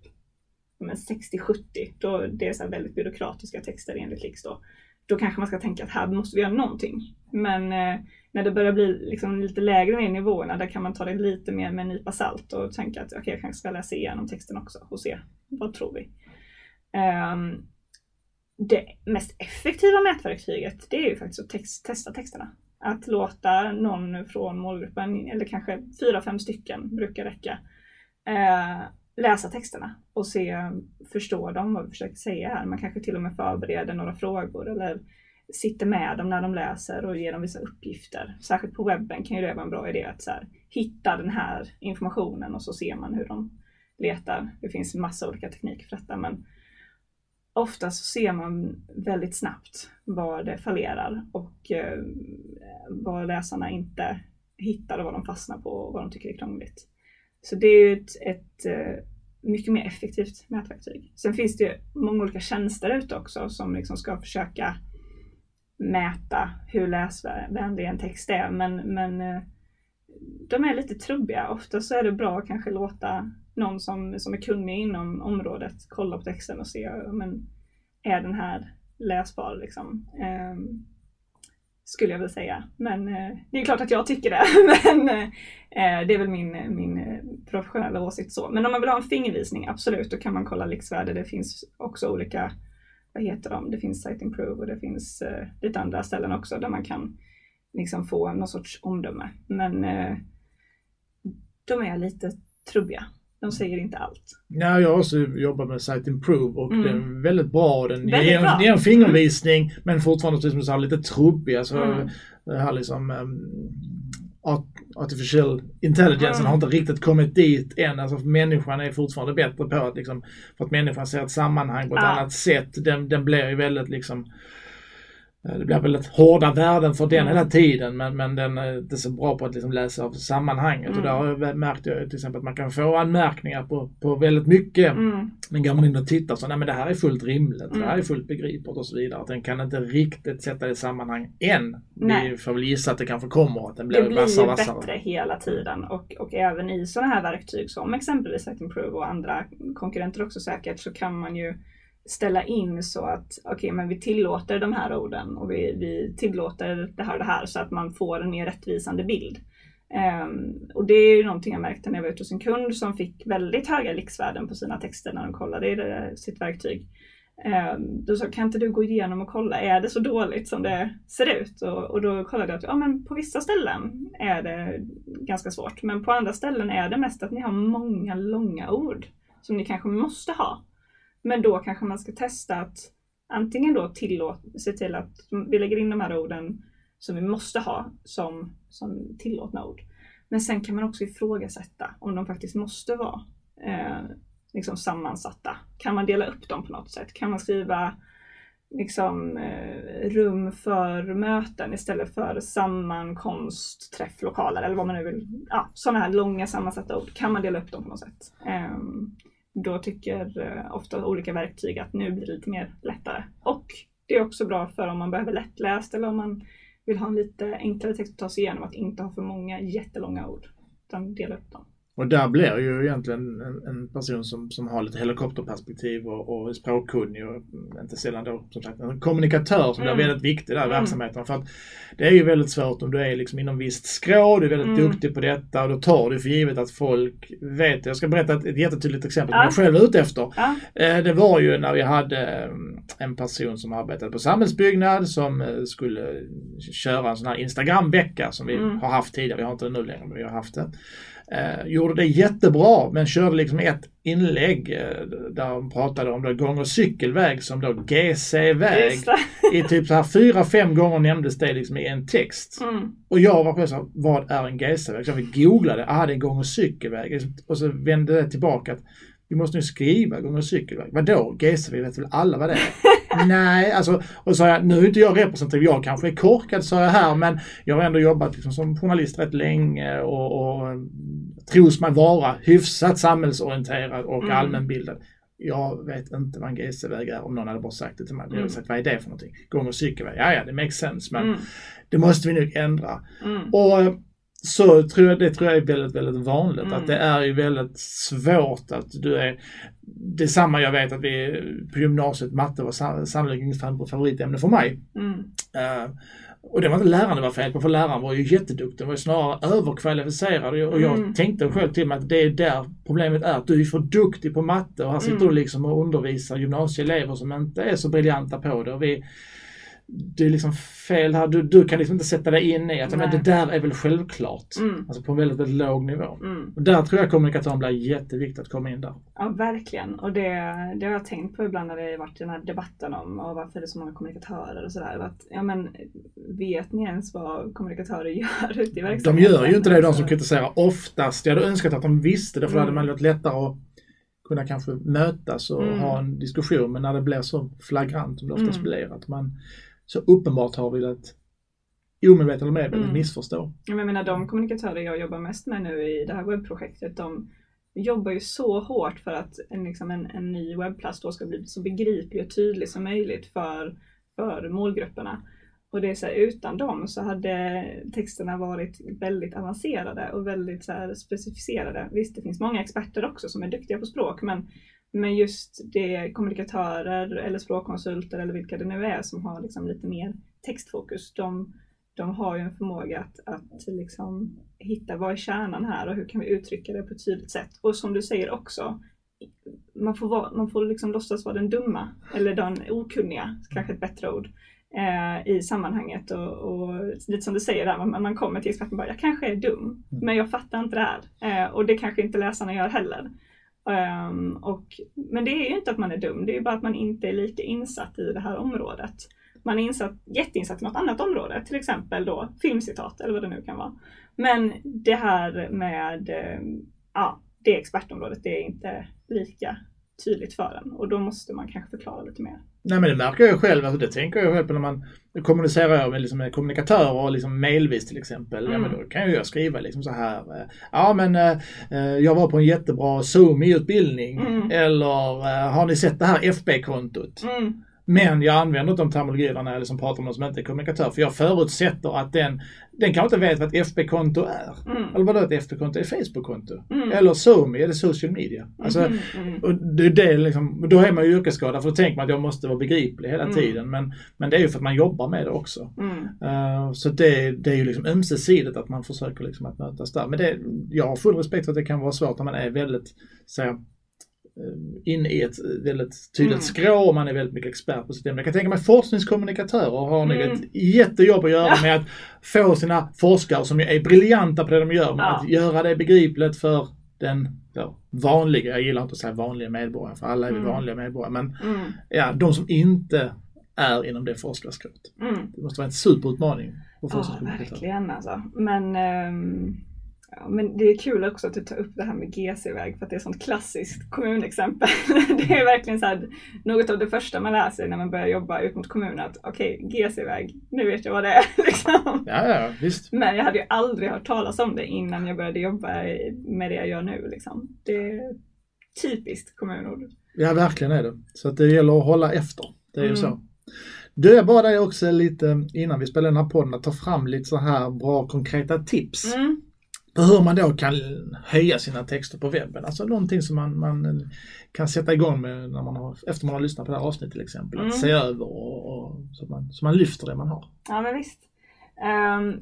60-70, då det är så väldigt byråkratiska texter enligt Lix då. Då kanske man ska tänka att här måste vi göra någonting. Men eh, när det börjar bli liksom lite lägre ner i nivåerna, där kan man ta det lite mer med en nypa salt och tänka att okej, okay, jag kanske ska läsa igenom texten också och se vad tror vi. Um, det mest effektiva mätverktyget, det är ju faktiskt att text, testa texterna. Att låta någon från målgruppen, eller kanske fyra, fem stycken brukar räcka, ehm, läsa texterna och se, förstå dem, vad vi försöker säga här. Man kanske till och med förbereder några frågor eller sitter med dem när de läser och ger dem vissa uppgifter. Särskilt på webben kan ju det vara en bra idé att så här, hitta den här informationen och så ser man hur de letar. Det finns massa olika tekniker för detta men ofta så ser man väldigt snabbt var det fallerar och eh, vad läsarna inte hittar och vad de fastnar på och vad de tycker är krångligt. Så det är ju ett, ett eh, mycket mer effektivt mätverktyg. Sen finns det ju många olika tjänster ute också som liksom ska försöka mäta hur läsvänlig en text är men, men eh, de är lite trubbiga. Ofta så är det bra att kanske låta någon som, som är kunnig inom området kolla på texten och se men är den här läsbar liksom. Um, skulle jag väl säga. Men eh, det är klart att jag tycker det. Men eh, det är väl min, min eh, professionella åsikt så. Men om man vill ha en fingervisning, absolut, då kan man kolla LIX-värde. Det finns också olika, vad heter de? Det finns Site Improve och det finns eh, lite andra ställen också där man kan liksom få någon sorts omdöme. Men eh, de är lite trubbiga. De säger inte allt. Nej, jag har också jobbat med Site Improve och mm. den är väldigt bra. Den väldigt ger, bra. ger en fingervisning men fortfarande som du sa, lite trubbig. Alltså, mm. Det här liksom um, Artificial intelligence mm. har inte riktigt kommit dit än. Alltså människan är fortfarande bättre på att liksom, för att människan ser ett sammanhang på ett ja. annat sätt. Den, den blir ju väldigt liksom det blir väldigt hårda värden för den mm. hela tiden men, men den är inte så bra på att liksom läsa av sammanhanget. Mm. Och där har jag till exempel att man kan få anmärkningar på, på väldigt mycket. Mm. Men går man in och tittar så nej men det här är fullt rimligt, mm. det här är mm. fullt begripligt och så vidare. Att den kan inte riktigt sätta det i sammanhang än. Nej. Vi får väl gissa att det kanske kommer att den blir Det blir vassare, vassare. bättre hela tiden och, och även i sådana här verktyg som exempelvis Set Improve och andra konkurrenter också säkert så kan man ju ställa in så att okej, okay, men vi tillåter de här orden och vi, vi tillåter det här och det här så att man får en mer rättvisande bild. Um, och det är ju någonting jag märkte när jag var ute hos en kund som fick väldigt höga liksvärden på sina texter när de kollade i det, sitt verktyg. Um, då sa kan inte du gå igenom och kolla, är det så dåligt som det ser ut? Och, och då kollade jag att ja, men på vissa ställen är det ganska svårt, men på andra ställen är det mest att ni har många långa ord som ni kanske måste ha men då kanske man ska testa att antingen då tillåt, se till att vi lägger in de här orden som vi måste ha som, som tillåtna ord. Men sen kan man också ifrågasätta om de faktiskt måste vara eh, liksom sammansatta. Kan man dela upp dem på något sätt? Kan man skriva liksom, eh, rum för möten istället för sammankomst, träfflokaler eller vad man nu vill. Ja, sådana här långa sammansatta ord. Kan man dela upp dem på något sätt? Eh, då tycker eh, ofta olika verktyg att nu blir det lite mer lättare. Och det är också bra för om man behöver lättläst eller om man vill ha en lite enklare text att ta sig igenom, att inte ha för många jättelånga ord, utan dela upp dem. Och där blir ju egentligen en, en person som, som har lite helikopterperspektiv och, och språkkunnig och inte sällan då som sagt en kommunikatör som mm. blir väldigt viktig där i mm. verksamheten. För att det är ju väldigt svårt om du är liksom inom visst skrå, du är väldigt mm. duktig på detta och då tar du för givet att folk vet. Jag ska berätta ett, ett jättetydligt exempel ja. jag själv är ute efter. Ja. Eh, det var ju när vi hade mm, en person som arbetade på samhällsbyggnad som eh, skulle köra en sån här Instagram-vecka som vi mm. har haft tidigare. Vi har inte det nu längre men vi har haft det. Eh, gjorde det jättebra men körde liksom ett inlägg eh, där de pratade om det gång och cykelväg som då GC-väg. I typ så här fyra, fem gånger nämndes det liksom i en text. Mm. Och jag var på så vad är en GC-väg? Så jag fick googla det, ah det är en gång och cykelväg. Och så vände det tillbaka att vi måste nu skriva gång och cykelväg. Vadå GC? Vi vet väl alla vad det är? Nej, alltså, och så jag, nu är inte jag representativ, jag kanske är korkad sa jag här, men jag har ändå jobbat liksom, som journalist rätt länge och, och tros mig vara hyfsat samhällsorienterad och mm. allmänbildad. Jag vet inte vad en GC-väg är om någon hade bara sagt det till mig. Mm. Jag hade sagt, vad är det för någonting? Gång och cykelväg, ja ja det makes sense men mm. det måste vi nog ändra. Mm. Och så tror jag, det tror jag är väldigt, väldigt vanligt. Mm. Att det är ju väldigt svårt att du är... Detsamma jag vet att vi på gymnasiet, matte var sannolikt inget favoritämne för mig. Mm. Uh, och det var inte läraren det var fel på, för läraren var ju jätteduktig. Var ju snarare överkvalificerad. Och jag mm. tänkte själv till mig att det är där problemet är. Att du är för duktig på matte och här sitter mm. du liksom och undervisar gymnasieelever som inte är så briljanta på det. Och vi, det är liksom fel här. Du, du kan liksom inte sätta dig in i att men det där är väl självklart. Mm. Alltså på en väldigt, väldigt låg nivå. Mm. Och där tror jag kommunikatören blir jätteviktigt att komma in där. Ja, verkligen. Och det, det har jag tänkt på ibland när det varit den här debatten om och varför det är så många kommunikatörer och sådär. Att, ja, men, vet ni ens vad kommunikatörer gör ute i verksamheten? De gör ju inte det, de som kritiserar. Oftast. Jag hade önskat att de visste det, för då hade Mm. man varit lättare att kunna kanske mötas och Mm. ha en diskussion. Men när det blir så flagrant som det oftast Mm. blir, att man så uppenbart har velat omedvetet eller medvetet Mm. missförstå. Jag menar de kommunikatörer jag jobbar mest med nu i det här webbprojektet, de jobbar ju så hårt för att en, liksom en, en ny webbplats då ska bli så begriplig och tydlig som möjligt för, för målgrupperna. Och det är så här, utan dem så hade texterna varit väldigt avancerade och väldigt så här, specificerade. Visst, det finns många experter också som är duktiga på språk, men, men just det kommunikatörer eller språkkonsulter eller vilka det nu är som har liksom lite mer textfokus, de, de har ju en förmåga att, att liksom hitta vad är kärnan här och hur kan vi uttrycka det på ett tydligt sätt. Och som du säger också, man får, vara, man får liksom låtsas vara den dumma eller den okunniga, kanske ett bättre ord, eh, i sammanhanget. Och, och lite som du säger där, man, man kommer till experten och bara, jag kanske är dum, men jag fattar inte det här. Eh, och det kanske inte läsarna gör heller. Um, och, men det är ju inte att man är dum, det är ju bara att man inte är lika insatt i det här området. Man är insatt, jätteinsatt i något annat område, till exempel då filmcitat eller vad det nu kan vara. Men det här med ehm, ja, det expertområdet, det är inte lika tydligt för en och då måste man kanske förklara lite mer. Nej men det märker jag själv, alltså det tänker jag själv på när man kommunicerar med, liksom, med kommunikatörer och liksom mailvis till exempel. Ja, Mm. men då kan ju jag skriva liksom så här. eh, Ja men eh, eh, jag var på en jättebra Zoom-utbildning. Mm. Eller eh, har ni sett det här FB-kontot? Mm, Men jag använder inte de terminologierna när jag liksom pratar med någon som inte är kommunikatör. För jag förutsätter att den, den kanske inte vet vad ett FB-konto är. mm, Eller vadå ett FB-konto? Är Facebook-konto? mm, Eller Zoom, är det social media? Alltså, mm, mm. och det det liksom, då är man ju yrkesskadad för då tänker man att jag måste vara begriplig hela Mm. tiden. Men, men det är ju för att man jobbar med det också. Mm. Eh, så det, det är ju liksom ömsesidigt att man försöker liksom att mötas där. Men det, jag har full respekt för att det kan vara svårt när man är väldigt, så här, eh, inne i ett väldigt tydligt Mm. skrå och man är väldigt mycket expert på systemet. Jag kan tänka mig forskningskommunikatörer har nog Mm. ett jättejobb att göra med att få sina forskare som ju är briljanta på det de gör, men Ja. att göra det begripligt för den ja, vanliga, jag gillar inte att säga vanliga medborgare, för alla är vi Mm. vanliga medborgare, men Mm. ja, de som inte är inom det forskarskrået. Mm. Det måste vara en superutmaning Ja, verkligen alltså. Men, ehm, ja, men det är kul också att du tar upp det här med GC-väg för att det är ett sånt klassiskt kommunexempel. det är verkligen så här, något av det första man lär sig när man börjar jobba ut mot kommunen att okej, GC-väg, nu vet jag vad det är. Liksom. Ja, ja, visst. Men jag hade ju aldrig hört talas om det innan jag började jobba med det jag gör nu. Liksom. Det är typiskt kommunord. Ja, verkligen är det. Så att det gäller att hålla efter. Det är ju Mm. så. Du, jag bad dig också lite innan vi spelade den här podden att ta fram lite så här bra konkreta tips Mm. Hur man då kan höja sina texter på webben. Alltså någonting som man, man kan sätta igång med när man har, efter man har lyssnat på det här avsnittet till exempel. Att Mm. se över och, och så, att man, så man lyfter det man har. Ja men visst. Um,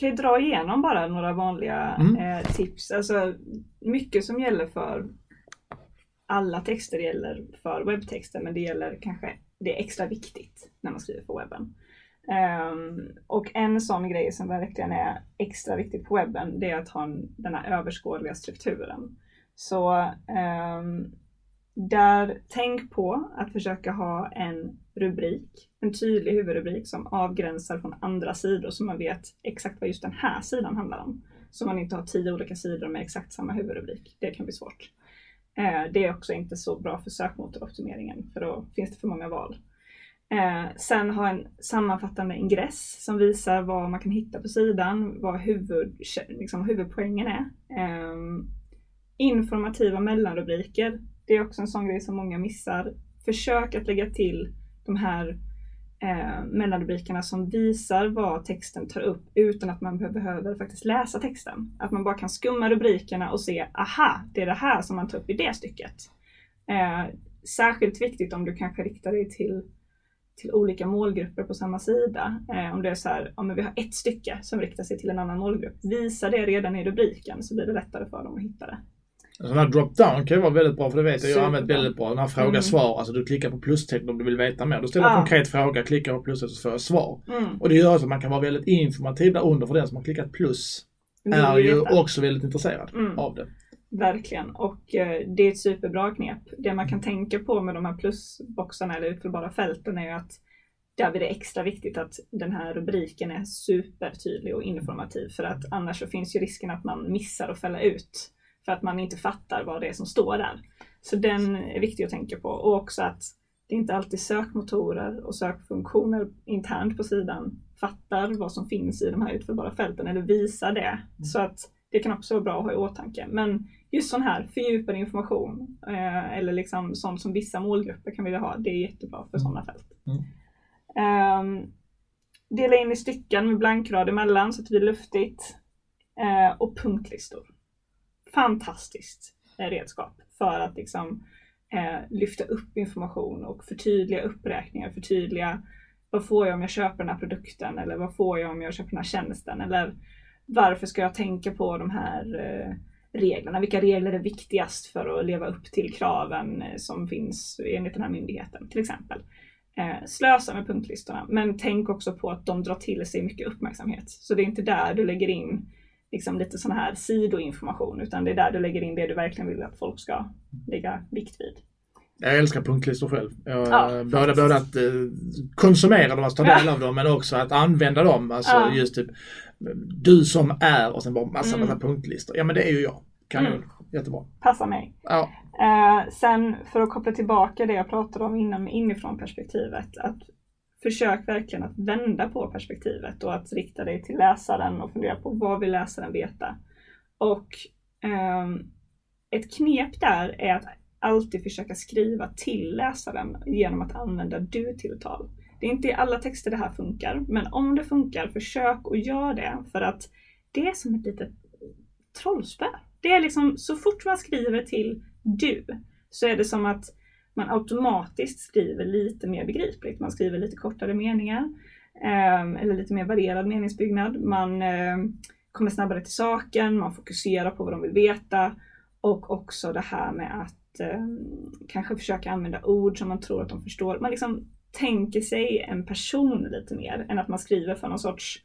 kan ju dra igenom bara några vanliga Mm. eh, tips. Alltså mycket som gäller för alla texter gäller för webbtexter men det gäller kanske, det är extra viktigt när man skriver på webben. Um, och en sån grej som verkligen är extra viktig på webben det är att ha en, den här överskådliga strukturen. Så um, där, tänk på att försöka ha en rubrik, en tydlig huvudrubrik som avgränsar från andra sidor så man vet exakt vad just den här sidan handlar om. Så man inte har tio olika sidor med exakt samma huvudrubrik. Det kan bli svårt. Uh, Det är också inte så bra för sökmotoroptimeringen för då finns det för många val. Eh, sen ha en sammanfattande ingress som visar vad man kan hitta på sidan, vad huvud, liksom, huvudpoängen är. Eh, informativa mellanrubriker, det är också en sån grej som många missar. Försök att lägga till de här eh, mellanrubrikerna som visar vad texten tar upp utan att man behöver faktiskt läsa texten. Att man bara kan skumma rubrikerna och se, aha, det är det här som man tar upp i det stycket. Eh, särskilt viktigt om du kanske riktar dig till, till olika målgrupper på samma sida. Eh, om det är så här, om vi har ett stycke som riktar sig till en annan målgrupp, visa det redan i rubriken så blir det lättare för dem att hitta det. En sån här drop-down kan ju vara väldigt bra för det vet jag, jag har använt väldigt bra. Den här fråga-svar, Mm. alltså du klickar på plustecken om du vill veta mer. Du ställer en Ja. konkret fråga, klickar på pluset så får jag svar. Mm. Och det gör att man kan vara väldigt informativ där under för den som har klickat plus är ju också väldigt intresserad Mm. av det. Verkligen. Och eh, det är ett superbra knep. Det man kan tänka på med de här plusboxarna eller utfyllbara fälten är ju att där blir det extra viktigt att den här rubriken är supertydlig och informativ för att annars så finns ju risken att man missar att fälla ut för att man inte fattar vad det är som står där. Så den är viktig att tänka på och också att det är inte alltid sökmotorer och sökfunktioner internt på sidan fattar vad som finns i de här utfyllbara fälten eller visar det. Så att det kan också vara bra att ha i åtanke. Men just sån här fördjupad information eh, eller liksom sånt som vissa målgrupper kan vilja ha, det är jättebra för sådana fält. Mm. Ehm, dela in i stycken med blankrad emellan så att det blir luftigt. Eh, och punktlistor. Fantastiskt redskap för att liksom eh, lyfta upp information och förtydliga uppräkningar, förtydliga vad får jag om jag köper den här produkten eller vad får jag om jag köper den här tjänsten eller varför ska jag tänka på de här eh, reglerna? Vilka regler är viktigast för att leva upp till kraven eh, som finns enligt den här myndigheten till exempel? Eh, slösa med punktlistorna, men tänk också på att de drar till sig mycket uppmärksamhet. Så det är inte där du lägger in liksom lite sån här sidoinformation, utan det är där du lägger in det du verkligen vill att folk ska lägga vikt vid. Jag älskar punktlistor själv. Jag, Ja, både, faktiskt. både att eh, konsumera dem, alltså ta del av dem, men också att använda dem. Alltså Ja. just typ du som är och sen bara massa, Mm. massa punktlistor. Ja men det är ju jag. Kanon. Mm. Jättebra. Passa mig. Ja. Eh, sen för att koppla tillbaka det jag pratade om innan inifrån perspektivet. Att försök verkligen att vända på perspektivet och att rikta dig till läsaren och fundera på vad vill läsaren veta. Och ehm, ett knep där är att alltid försöka skriva till läsaren genom att använda du-tilltal. Det är inte i alla texter det här funkar, men om det funkar, försök att göra det för att det är som ett litet trollspö. Det är liksom så fort man skriver till du så är det som att man automatiskt skriver lite mer begripligt. Man skriver lite kortare meningar eh, eller lite mer varierad meningsbyggnad. Man eh, kommer snabbare till saken, man fokuserar på vad de vill veta och också det här med att eh, kanske försöka använda ord som man tror att de förstår. Man liksom tänker sig en person lite mer än att man skriver för någon sorts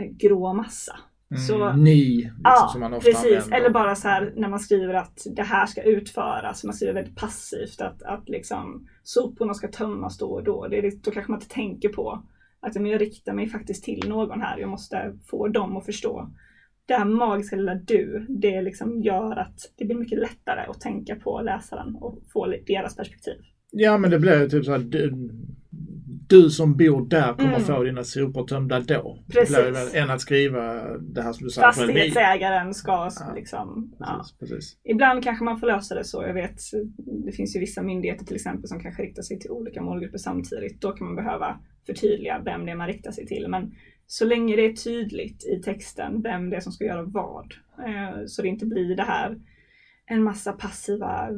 eh, grå massa. Mm, Så- Ni, liksom, Ja, som man ofta precis. använder. Eller bara så här när man skriver att det här ska utföras. Man skriver väldigt passivt att, att liksom soporna ska tömmas då och då. Det är, lite- då kanske man inte tänker på att men jag riktar mig faktiskt till någon här. Jag måste få dem att förstå. Det här magiska lilla du, det liksom gör att det blir mycket lättare att tänka på läsaren och få deras perspektiv. Ja men det blir typ så här, du, du som bor där kommer Mm. få dina sopor tömda då. Precis. Blir än att skriva det här som du sa. Fastighetsägaren ska Ja, liksom... Ja. Precis, precis. Ibland kanske man får lösa det så. Jag vet, det finns ju vissa myndigheter till exempel som kanske riktar sig till olika målgrupper samtidigt. Då kan man behöva förtydliga vem det är man riktar sig till. Men så länge det är tydligt i texten vem det är som ska göra vad. eh, Så det inte blir det här en massa passiva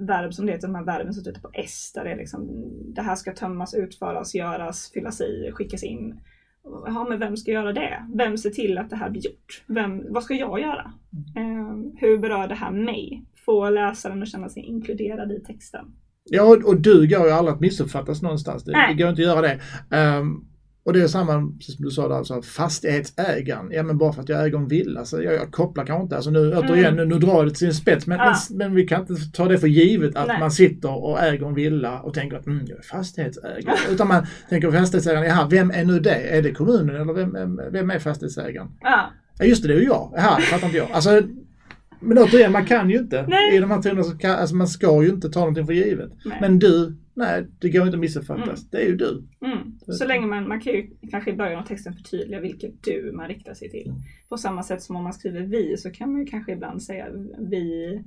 verb som det heter, de här verben som slutar på S. Där det är liksom, det här ska tömmas, utföras, göras, fyllas i, skickas in. Ja, men vem ska göra det? Vem ser till att det här blir gjort? Vem, vad ska jag göra? Eh, hur berör det här mig? Få läsaren att känna sig inkluderad i texten. Ja, och- du går ju aldrig att missuppfattas någonstans. Det, det går inte att göra det. Ehm, och det är samma, precis som du sa där, alltså fastighetsägaren. Ja men bara för att jag äger en villa så jag, jag kopplar kanske inte. Alltså nu återigen, nu, nu drar jag det till sin spets. Men, Mm. Ja. men, men vi kan inte ta det för givet att Nej. man sitter och äger en villa och tänker att mm, jag är fastighetsägare. Utan man tänker fastighetsägaren, jaha, vem är nu det? Är det kommunen eller vem, vem- är fastighetsägaren? Ja, Ja just det, det är ju jag. Jaha, det fattar inte jag. Alltså, men återigen, man kan ju inte. Nej. I de här kan, alltså man ska ju inte ta någonting för givet. nej. Men du, nej, det går inte att missuppfattas. Mm. Det är ju du. Mm. Så länge man, man kan ju kanske i början av texten förtydliga vilket du man riktar sig till. På samma sätt som om man skriver vi så kan man ju kanske ibland säga vi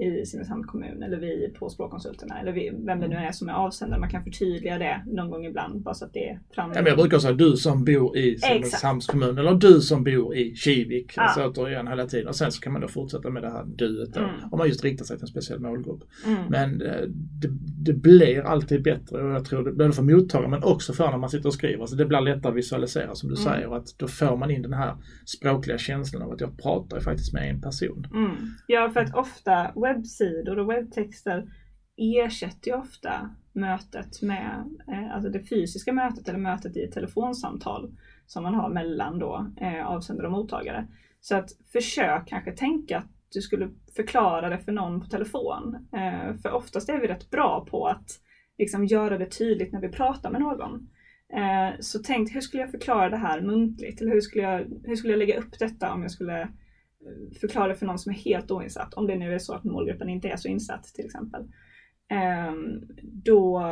i Simrishamns kommun eller vi på språkkonsulterna eller vi, vem det nu är som är avsändare. Man kan förtydliga det någon gång ibland bara så att det är. Ja, jag brukar säga du som bor i Simrishamns kommun eller du som bor i Kivik. Ja. Alltså återigen hela tiden. Och sen så kan man då fortsätta med det här duet då. Mm. Om man just riktar sig till en speciell målgrupp. Mm. Men eh, det, det, blir alltid bättre och jag tror det både för mottagaren men också för när man sitter och skriver. Så det blir lättare att visualisera som du mm. säger. Att då får man in den här språkliga känslan av att jag pratar faktiskt med en person. Mm. Ja, för att ofta webbsidor och webbtexter ersätter ju ofta mötet med, eh, alltså det fysiska mötet eller mötet i ett telefonsamtal som man har mellan då eh, avsändare och mottagare. Så att försök kanske tänka att du skulle förklara det för någon på telefon. Eh, för oftast är vi rätt bra på att liksom göra det tydligt när vi pratar med någon. Så tänk, hur skulle jag förklara det här muntligt? Eller hur skulle, jag, hur skulle jag lägga upp detta om jag skulle förklara det för någon som är helt oinsatt? Om det nu är så att målgruppen inte är så insatt till exempel. Ehm, då,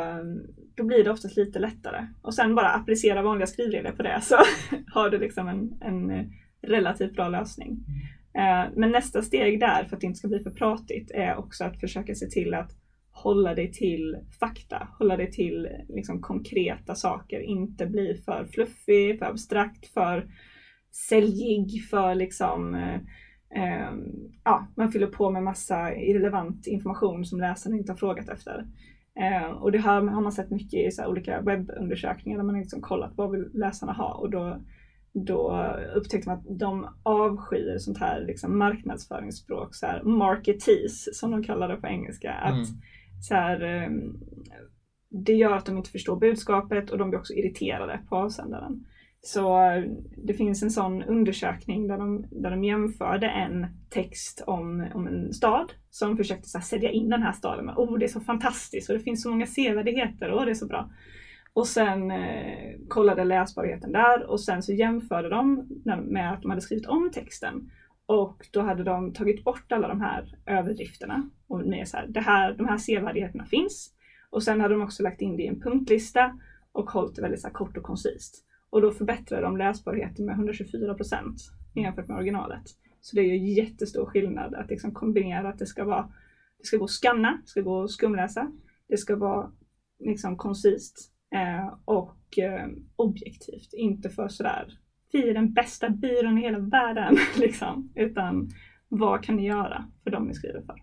då blir det oftast lite lättare. Och sen bara applicera vanliga skrivregler på det så har du liksom en, en relativt bra lösning. Ehm, men nästa steg där, för att det inte ska bli för pratigt, är också att försöka se till att hålla dig till fakta, hålla dig till liksom, konkreta saker, inte bli för fluffig, för abstrakt, för säljig, för liksom eh, eh, ja, man fyller på med massa irrelevant information som läsaren inte har frågat efter. Eh, och det här har man sett mycket i så olika webbundersökningar där man liksom kollat vad vill läsarna ha och då, då upptäckte man att de avskyr sånt här liksom marknadsföringsspråk, så här marketees som de kallar det på engelska. Att, mm så här, ehm, det gör att de inte förstår budskapet och de blir också irriterade på avsändaren. Så det finns en sån undersökning där de, där de jämförde en text om, om en stad som försökte så här, sälja in den här staden med oh det är så fantastiskt och det finns så många sevärdheter och det är så bra. Och sen eh, kollade läsbarheten där och sen så jämförde de med att de hade skrivit om texten. Och då hade de tagit bort alla de här överdrifterna. Och med så här, det här, de här sevärdheterna finns. Och sen hade de också lagt in det i en punktlista och hållit det väldigt så kort och koncist. Och då förbättrar de läsbarheten med 124 procent jämfört med originalet. Så det är ju jättestor skillnad att liksom kombinera att det ska vara det ska gå att skanna, det ska gå att skumläsa, det ska vara liksom koncist eh, och eh, objektivt, inte för sådär vi är den bästa byrån i hela världen. Liksom. Utan vad kan ni göra för dem ni skriver för?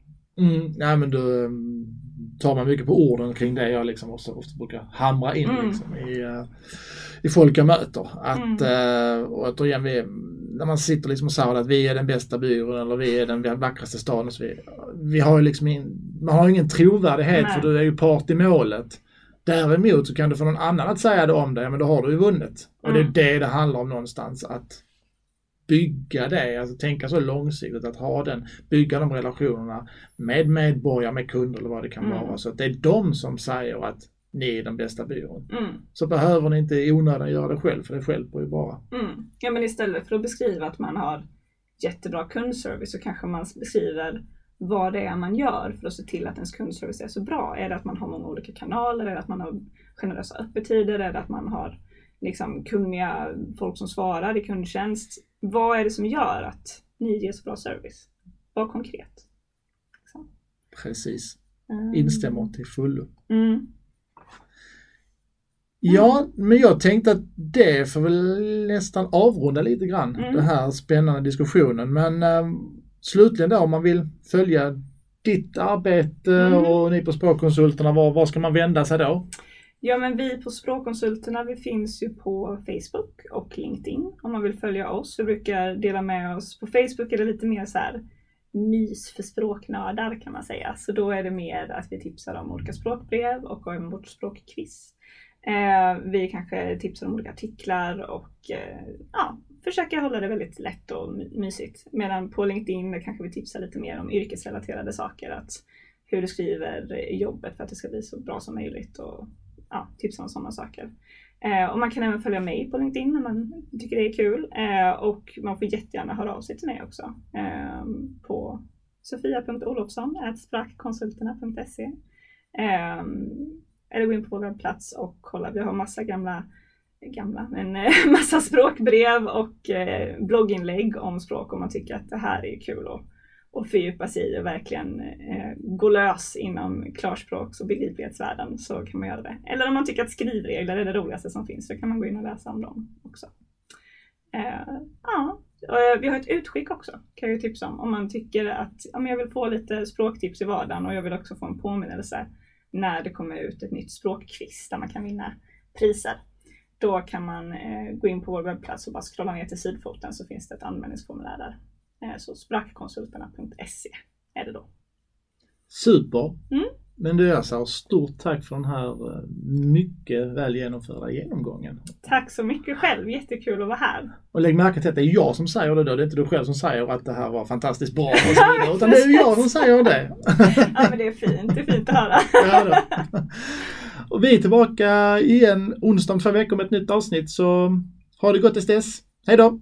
Mm, nej men du, tar man mycket på orden kring det jag liksom ofta, ofta brukar hamra in mm. liksom, i, uh, i folk jag möter. Att, mm. uh, och återigen, vi, när man sitter liksom och säger att vi är den bästa byrån eller vi är den vackraste staden. Så vi, vi har liksom in, man har ingen trovärdighet nej. för du är ju part i målet. Däremot så kan du få någon annan att säga det om dig, men då har du ju vunnit. Och det är mm. det det handlar om någonstans, att bygga det, alltså tänka så långsiktigt, att ha den, bygga de relationerna med medborgare, med kunder eller vad det kan mm. vara. Så att det är de som säger att ni är den bästa byrån. Mm. Så behöver ni inte i onödan göra det själv, för det hjälper ju bara. Mm. Ja men istället för att beskriva att man har jättebra kundservice så kanske man beskriver vad det är man gör för att se till att ens kundservice är så bra. Är det att man har många olika kanaler? Är det att man har generösa öppettider? Är det att man har liksom kunniga folk som svarar i kundtjänst? Vad är det som gör att ni ger så bra service? Var konkret. Så. Precis. Mm. Instämmer till fullo. Mm. Ja, men jag tänkte att det får väl nästan avrunda lite grann mm. den här spännande diskussionen. Men um, slutligen då om man vill följa ditt arbete mm. och ni på Språkkonsulterna, var, var ska man vända sig då? Ja men vi på Språkkonsulterna vi finns ju på Facebook och LinkedIn om man vill följa oss. Vi brukar dela med oss. På Facebook är det lite mer så här mys för språknördar kan man säga. Så då är det mer att vi tipsar om olika språkbrev och om vårt språkquiz. Eh, vi kanske tipsar om olika artiklar och eh, ja, försöker hålla det väldigt lätt och mysigt. Medan på LinkedIn kanske vi tipsar lite mer om yrkesrelaterade saker. Att hur du skriver jobbet för att det ska bli så bra som möjligt och ja, tipsa om sådana saker. Eh, och man kan även följa mig på LinkedIn om man tycker det är kul. Eh, och man får jättegärna höra av sig till mig också eh, på sofia.olofsson.sprackkonsulterna.se eh, Eller gå in på vår webbplats och kolla. Vi har massa gamla gamla, men eh, massa språkbrev och eh, blogginlägg om språk om man tycker att det här är kul att, och fördjupa sig i och verkligen eh, gå lös inom klarspråks och begriplighetsvärlden så kan man göra det. Eller om man tycker att skrivregler är det roligaste som finns så kan man gå in och läsa om dem också. Eh, ja, eh, vi har ett utskick också kan jag ju tipsa om. Om man tycker att ja, men jag vill få lite språktips i vardagen och jag vill också få en påminnelse när det kommer ut ett nytt språkquiz där man kan vinna priser. Då kan man eh, gå in på vår webbplats och bara scrolla ner till sidfoten så finns det ett anmälningsformulär där. Eh, så språkkonsulterna.se är det då. Super! Mm. Men du Asa, stort tack för den här eh, mycket väl genomförda genomgången. Tack så mycket själv, jättekul att vara här. Och lägg märke till att det är jag som säger det då, det är inte du själv som säger att det här var fantastiskt bra och så vidare, utan det är jag som säger det. Ja men det är fint, det är fint att höra. Ja, och vi är tillbaka igen onsdag om två veckor med ett nytt avsnitt så ha det gott tills dess. Hej då!